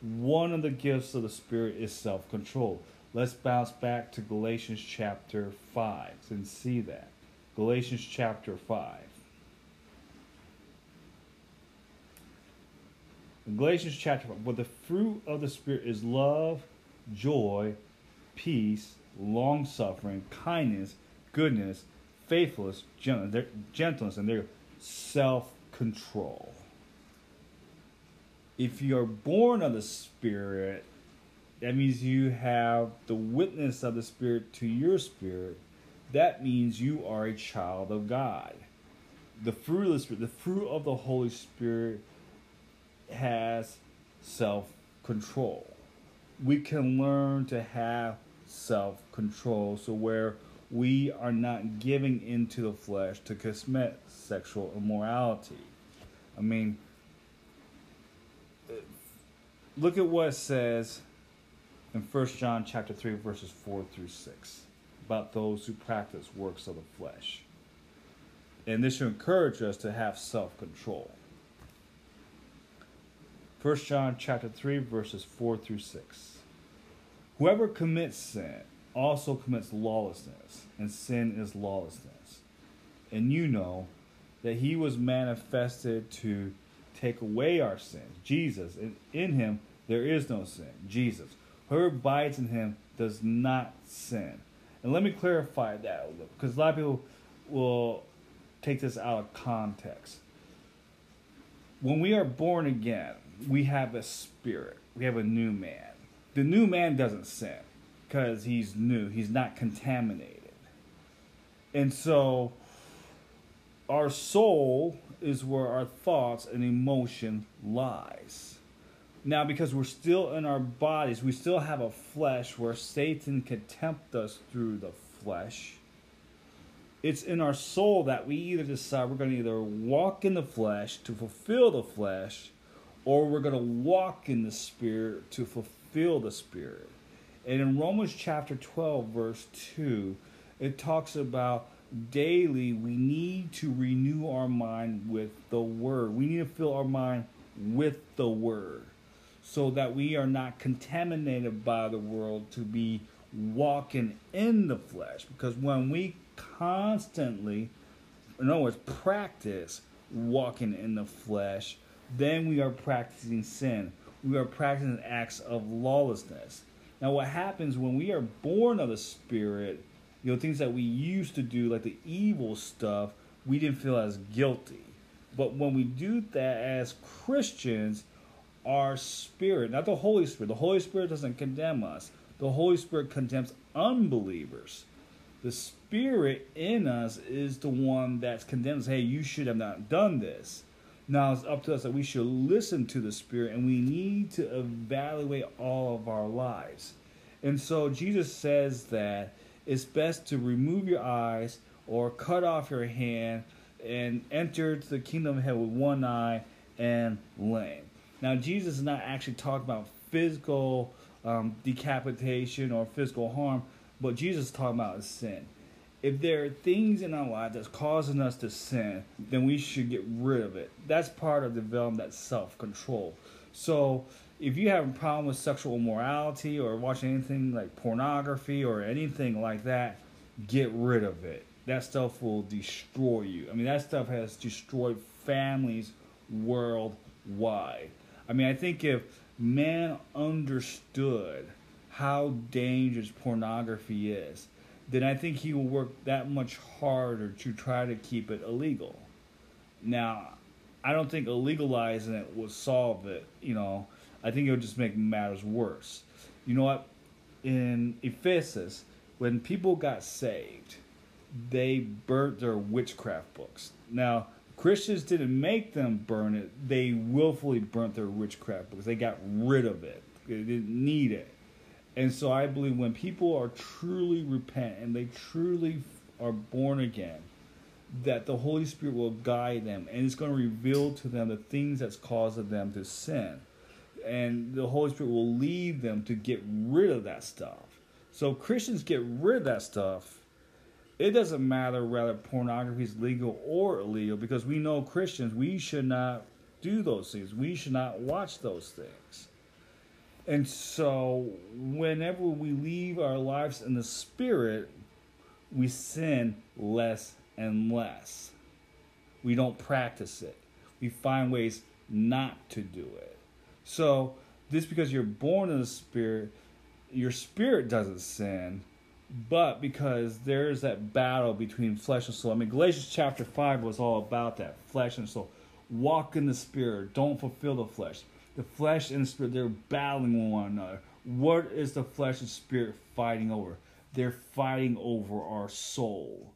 One of the gifts of the Spirit is self control. Let's bounce back to Galatians chapter 5 and see that. Galatians chapter 5. In Galatians chapter 5, but the fruit of the Spirit is love, joy, peace, long suffering, kindness, goodness, faithfulness, gentleness, and their self control. If you are born of the Spirit, that means you have the witness of the Spirit to your spirit. That means you are a child of God. The fruit of the Spirit, the fruit of the Holy Spirit has self control. We can learn to have self control. So, where we are not giving into the flesh to commit sexual immorality. I mean, look at what it says in 1 John chapter 3 verses 4 through 6 about those who practice works of the flesh. And this should encourage us to have self-control. 1 John chapter 3 verses 4 through 6. Whoever commits sin also commits lawlessness, and sin is lawlessness. And you know that he was manifested to take away our sins. Jesus, and in him there is no sin. Jesus. Whoever abides in him does not sin. And let me clarify that because a lot of people will take this out of context. When we are born again, we have a spirit, we have a new man. The new man doesn't sin because he's new, he's not contaminated. And so our soul is where our thoughts and emotion lies. Now, because we're still in our bodies, we still have a flesh where Satan can tempt us through the flesh. It's in our soul that we either decide we're going to either walk in the flesh to fulfill the flesh, or we're going to walk in the spirit to fulfill the spirit. And in Romans chapter 12, verse 2, it talks about daily we need to renew our mind with the word. We need to fill our mind with the word so that we are not contaminated by the world to be walking in the flesh. Because when we constantly, in other words, practice walking in the flesh, then we are practicing sin. We are practicing acts of lawlessness. Now, what happens when we are born of the Spirit, you know, things that we used to do, like the evil stuff, we didn't feel as guilty. But when we do that as Christians, our spirit, not the Holy Spirit. The Holy Spirit doesn't condemn us. The Holy Spirit condemns unbelievers. The Spirit in us is the one that's condemns. Hey, you should have not done this. Now it's up to us that we should listen to the Spirit and we need to evaluate all of our lives. And so Jesus says that it's best to remove your eyes or cut off your hand and enter the kingdom of heaven with one eye and lame. Now, Jesus is not actually talking about physical um, decapitation or physical harm, but Jesus is talking about sin. If there are things in our life that's causing us to sin, then we should get rid of it. That's part of developing that self control. So, if you have a problem with sexual immorality or watching anything like pornography or anything like that, get rid of it. That stuff will destroy you. I mean, that stuff has destroyed families worldwide. I mean, I think if man understood how dangerous pornography is, then I think he will work that much harder to try to keep it illegal. Now, I don't think illegalizing it will solve it. You know, I think it would just make matters worse. You know what? In Ephesus, when people got saved, they burnt their witchcraft books. Now, Christians didn't make them burn it. They willfully burnt their witchcraft books. they got rid of it. They didn't need it. And so I believe when people are truly repent and they truly are born again, that the Holy Spirit will guide them and it's going to reveal to them the things that's causing them to sin. And the Holy Spirit will lead them to get rid of that stuff. So Christians get rid of that stuff it doesn't matter whether pornography is legal or illegal because we know Christians, we should not do those things. We should not watch those things. And so, whenever we leave our lives in the spirit, we sin less and less. We don't practice it. We find ways not to do it. So, this because you're born in the spirit, your spirit doesn't sin, but because there's that battle between flesh and soul. I mean, Galatians chapter 5 was all about that flesh and soul. Walk in the spirit, don't fulfill the flesh. The flesh and the spirit, they're battling one another. What is the flesh and spirit fighting over? They're fighting over our soul.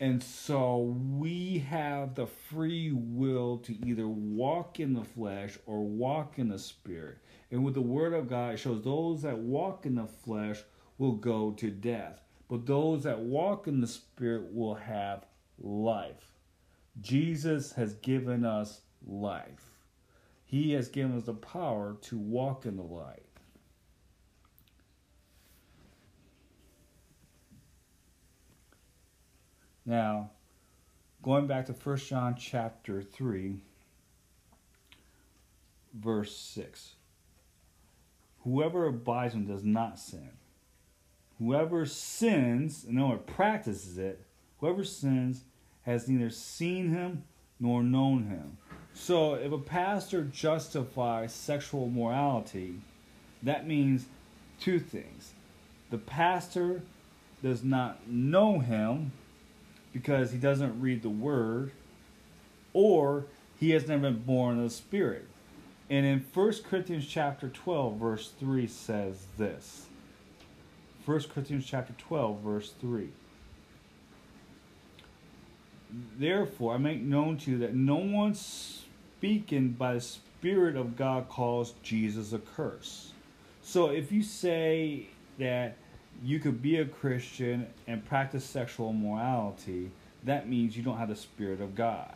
And so we have the free will to either walk in the flesh or walk in the spirit. And with the word of God, it shows those that walk in the flesh will go to death, but those that walk in the spirit will have life. Jesus has given us life. He has given us the power to walk in the light. Now, going back to 1 John chapter 3, verse 6. Whoever abides in him does not sin. Whoever sins and no one practices it, whoever sins has neither seen him nor known him. So if a pastor justifies sexual morality, that means two things. The pastor does not know him because he doesn't read the word, or he has never been born of the Spirit. And in 1 Corinthians chapter 12, verse 3 says this. 1 Corinthians chapter 12, verse 3. Therefore, I make known to you that no one speaking by the Spirit of God calls Jesus a curse. So if you say that you could be a Christian and practice sexual morality, that means you don't have the Spirit of God.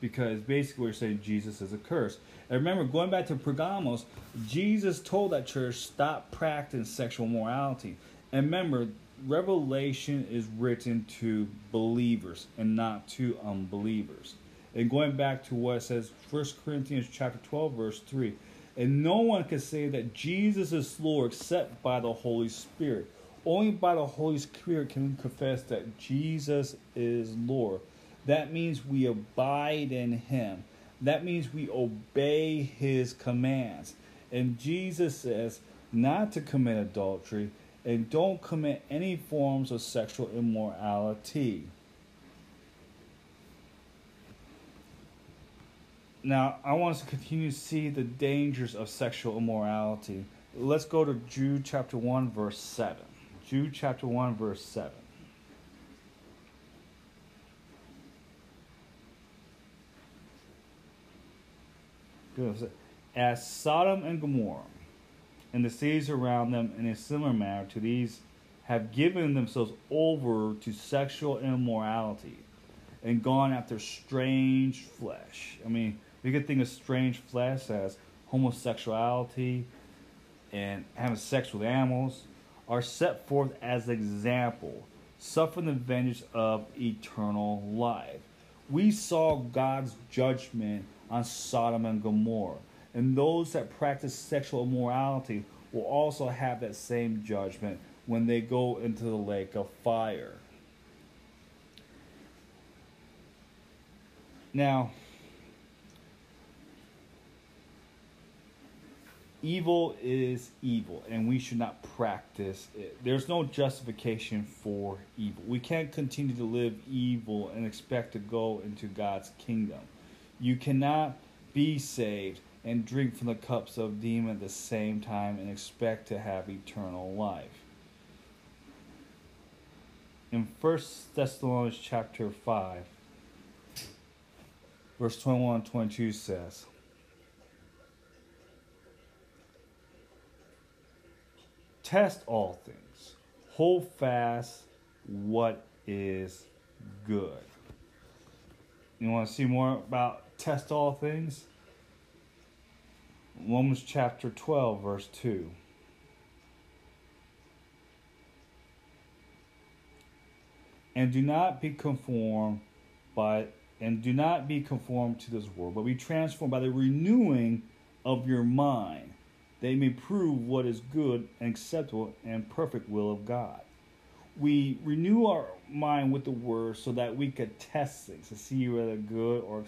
Because basically, we're saying Jesus is a curse. And remember, going back to Pergamos, Jesus told that church, stop practicing sexual morality. And remember, Revelation is written to believers and not to unbelievers. And going back to what it says, 1 Corinthians chapter 12, verse 3, and no one can say that Jesus is Lord except by the Holy Spirit. Only by the Holy Spirit can we confess that Jesus is Lord. That means we abide in Him. That means we obey His commands. And Jesus says not to commit adultery and don't commit any forms of sexual immorality. Now, I want us to continue to see the dangers of sexual immorality. Let's go to Jude chapter 1, verse 7. Jude chapter 1, verse 7. As Sodom and Gomorrah and the cities around them, in a similar manner to these, have given themselves over to sexual immorality and gone after strange flesh. I mean, we could think of strange flesh as homosexuality and having sex with animals are set forth as example, suffering the vengeance of eternal life. We saw God's judgment on Sodom and Gomorrah, and those that practice sexual immorality will also have that same judgment when they go into the lake of fire. Now, evil is evil and we should not practice it. There's no justification for evil. We can't continue to live evil and expect to go into God's kingdom. You cannot be saved and drink from the cups of demon at the same time and expect to have eternal life. In 1 Thessalonians chapter 5, verse 21 and 22 says, Test all things. Hold fast what is good. You want to see more about test all things? Romans chapter 12, verse 2. and do not be conformed by and do not be conformed to this world, but be transformed by the renewing of your mind, they may prove what is good and acceptable and perfect will of God. We renew our mind with the word so that we could test things to see whether good or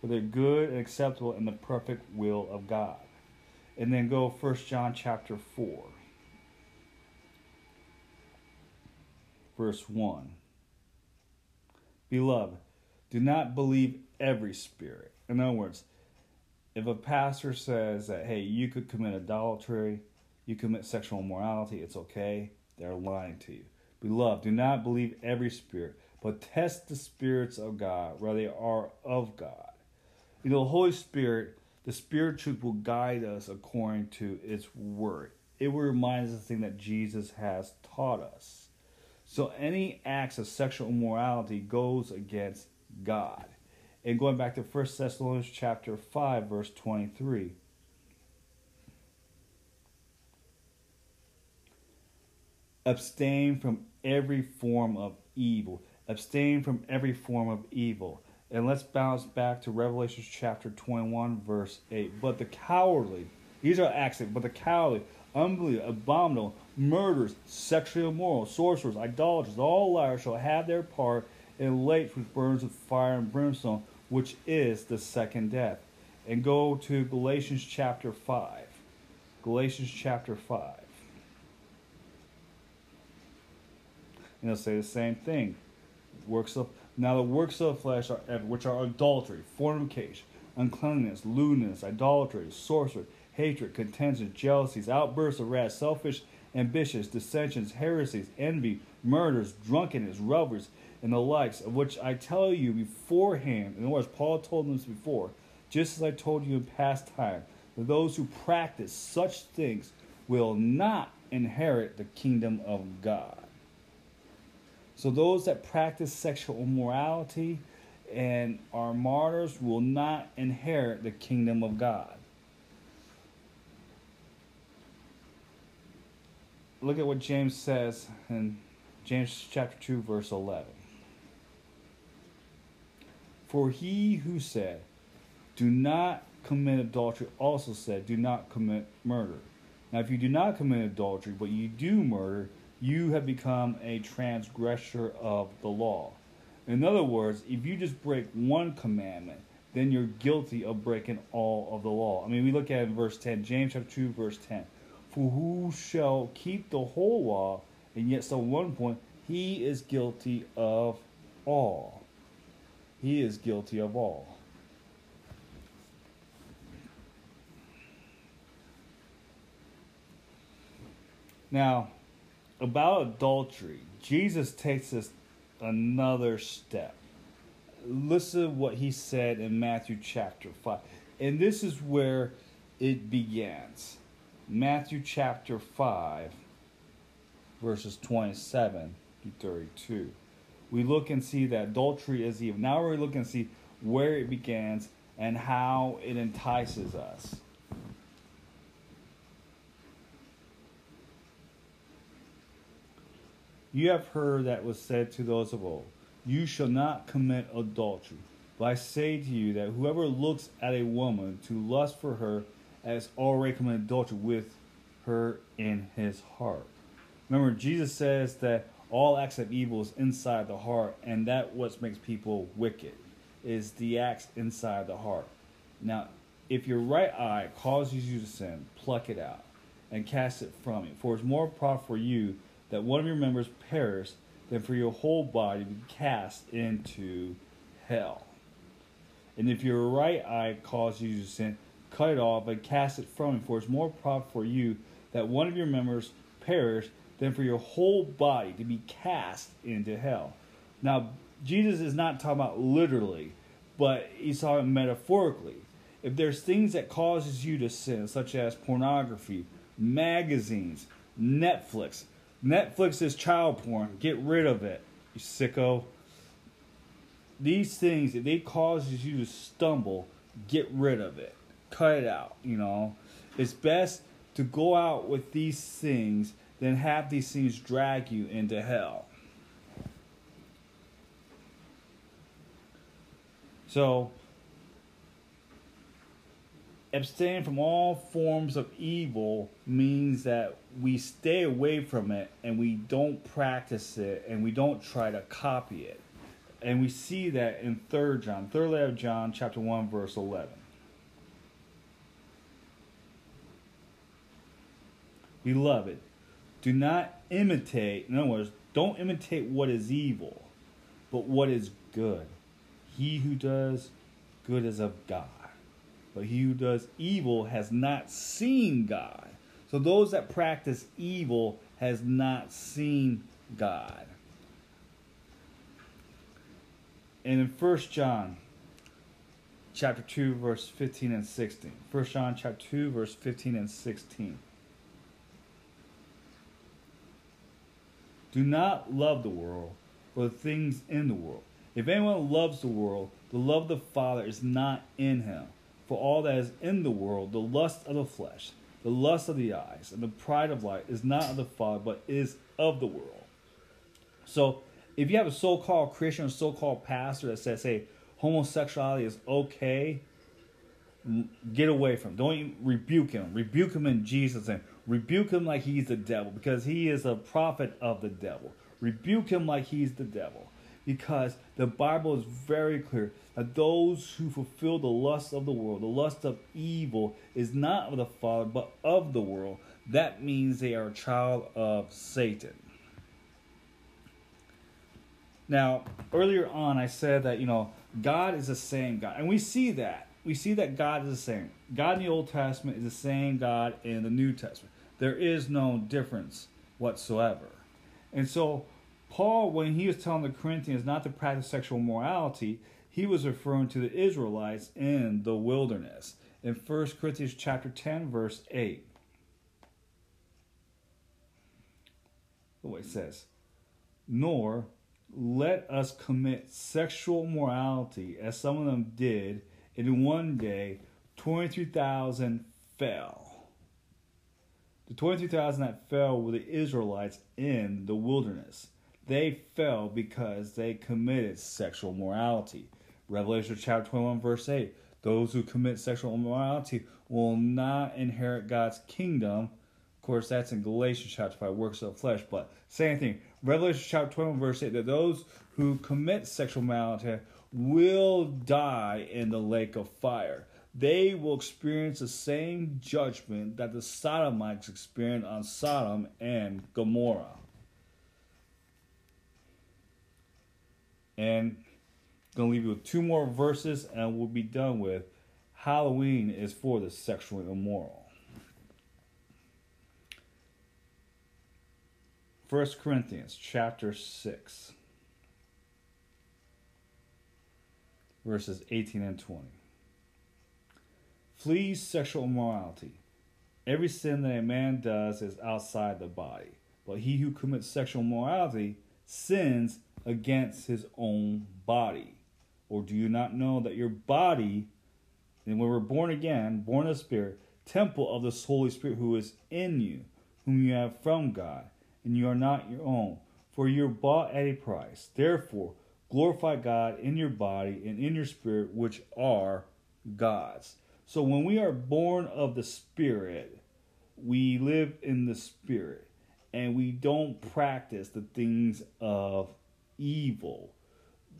whether good and acceptable in the perfect will of God. And then go First John chapter 4. Verse 1. Beloved, do not believe every spirit. In other words, if a pastor says that, hey, you could commit adultery, you commit sexual immorality, it's okay, they're lying to you. Beloved, do not believe every spirit, but test the spirits of God, whether they are of God. You know, the Holy Spirit, the Spirit truth will guide us according to its word. It will remind us of the thing that Jesus has taught us. So any acts of sexual immorality goes against God. And going back to 1 Thessalonians chapter 5 verse 23. Abstain from every form of evil. Abstain from every form of evil. And let's bounce back to Revelation chapter 21 verse 8. But the cowardly, these are acts, but the cowardly, unbelievable, abominable, murderers, sexually immoral, sorcerers, idolaters, all liars shall have their part in lakes which burns with fire and brimstone, which is the second death. And go to Galatians chapter 5. Galatians chapter 5. And it'll say the same thing. Works of now the works of the flesh are which are adultery, fornication, uncleanness, lewdness, idolatry, sorcery, hatred, contention, jealousies, outbursts of wrath, selfish ambitions, dissensions, heresies, envy, murders, drunkenness, revelries, and the likes, of which I tell you beforehand. In other words, Paul told them this before, just as I told you in past time, that those who practice such things will not inherit the kingdom of God. So those that practice sexual immorality and are martyrs will not inherit the kingdom of God. Look at what James says in James chapter 2 verse 11. For he who said, Do not commit adultery, also said, Do not commit murder. Now, if you do not commit adultery, but you do murder, you have become a transgressor of the law. In other words, if you just break one commandment, then you're guilty of breaking all of the law. I mean, we look at it in verse 10, James chapter 2, verse 10. For who shall keep the whole law, and yet so one point, he is guilty of all. He is guilty of all. Now, about adultery, Jesus takes us another step. Listen to what he said in Matthew chapter 5. And this is where it begins. Matthew chapter 5, verses 27 to 32 we look and see that adultery is evil. Now we look and see where it begins and how it entices us. You have heard that was said to those of old, You shall not commit adultery. But I say to you that whoever looks at a woman to lust for her has already committed adultery with her in his heart. Remember, Jesus says that all acts of evil is inside the heart, and that what makes people wicked is the acts inside the heart. Now, if your right eye causes you to sin, pluck it out and cast it from you. For it's more profit for you that one of your members perish than for your whole body to be cast into hell. And if your right eye causes you to sin, cut it off and cast it from you. For it's more profit for you that one of your members perish than for your whole body to be cast into hell. Now, Jesus is not talking about literally, but he's talking metaphorically. If there's things that causes you to sin, such as pornography, magazines, Netflix. Netflix is child porn. Get rid of it, you sicko. These things, if they causes you to stumble, get rid of it. Cut it out, you know. It's best to go out with these things then have these things drag you into hell. So, abstain from all forms of evil means that we stay away from it and we don't practice it and we don't try to copy it. And we see that in 3 John, 3rd letter of John, chapter 1, verse 11. Beloved, do not imitate, in other words, don't imitate what is evil, but what is good. He who does good is of God, but he who does evil has not seen God. So those that practice evil has not seen God. And in 1 John chapter 2 verse 15 and 16. 1 John chapter 2 verse 15 and 16. Do not love the world or the things in the world. If anyone loves the world, the love of the Father is not in him. For all that is in the world, the lust of the flesh, the lust of the eyes, and the pride of life is not of the Father, but is of the world. So, if you have a so called Christian or so called pastor that says, hey, homosexuality is okay, get away from him. Don't rebuke him. Rebuke him in Jesus' name. Rebuke him like he's the devil because he is a prophet of the devil. Rebuke him like he's the devil because the Bible is very clear that those who fulfill the lust of the world, the lust of evil, is not of the Father but of the world. That means they are a child of Satan. Now, earlier on, I said that, you know, God is the same God. And we see that. We see that God is the same. God in the Old Testament is the same God in the New Testament. There is no difference whatsoever. And so, Paul, when he was telling the Corinthians not to practice sexual morality, he was referring to the Israelites in the wilderness. In 1 Corinthians chapter 10, verse 8. The way it says, Nor let us commit sexual morality as some of them did, and in one day 23,000 fell. The 23,000 that fell were the Israelites in the wilderness. They fell because they committed sexual morality. Revelation chapter 21, verse 8 Those who commit sexual immorality will not inherit God's kingdom. Of course, that's in Galatians chapter 5, works of flesh, but same thing. Revelation chapter 21, verse 8 that those who commit sexual morality will die in the lake of fire. They will experience the same judgment that the Sodomites experienced on Sodom and Gomorrah. And I'm going to leave you with two more verses and we'll be done with Halloween is for the sexually immoral. 1 Corinthians chapter 6 verses 18 and 20. Flee sexual immorality. Every sin that a man does is outside the body, but he who commits sexual immorality sins against his own body. Or do you not know that your body, and when we're born again, born of spirit, temple of the Holy Spirit who is in you, whom you have from God, and you are not your own, for you're bought at a price. Therefore, glorify God in your body and in your spirit, which are God's. So when we are born of the Spirit, we live in the Spirit, and we don't practice the things of evil.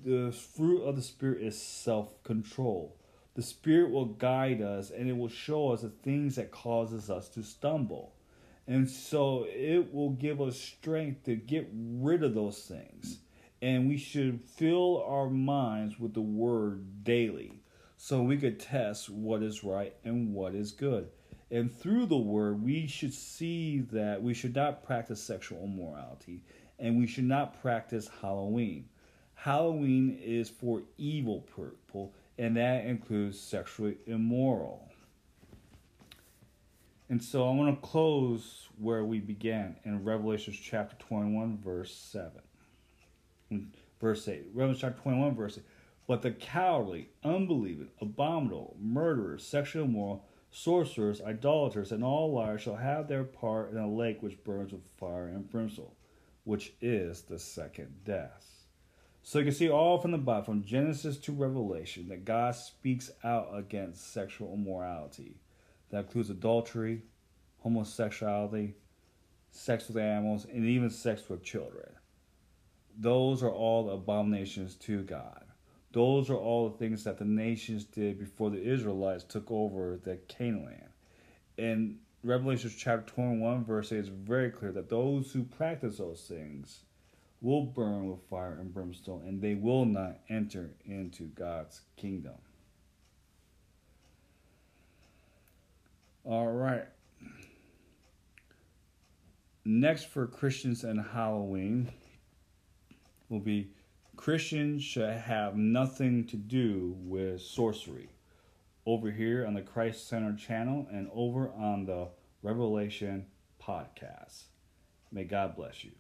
The fruit of the Spirit is self control. The Spirit will guide us and it will show us the things that causes us to stumble. And so it will give us strength to get rid of those things. And we should fill our minds with the word daily so we could test what is right and what is good. And through the word, we should see that we should not practice sexual immorality and we should not practice Halloween. Halloween is for evil people, and that includes sexually immoral. And so I want to close where we began in Revelation chapter 21, verse 7. Verse 8. Revelation chapter 21, verse 8. But the cowardly, unbelieving, abominable, murderers, sexually immoral, sorcerers, idolaters, and all liars shall have their part in a lake which burns with fire and brimstone which is the second death. So you can see all from the Bible, from Genesis to Revelation, that God speaks out against sexual immorality. That includes adultery, homosexuality, sex with animals, and even sex with children. Those are all abominations to God. Those are all the things that the nations did before the Israelites took over the Canaan land. In Revelation chapter 21, verse 8 is very clear that those who practice those things will burn with fire and brimstone, and they will not enter into God's kingdom. All right. Next for Christians and Halloween will be Christians should have nothing to do with sorcery. Over here on the Christ Center channel and over on the Revelation podcast. May God bless you.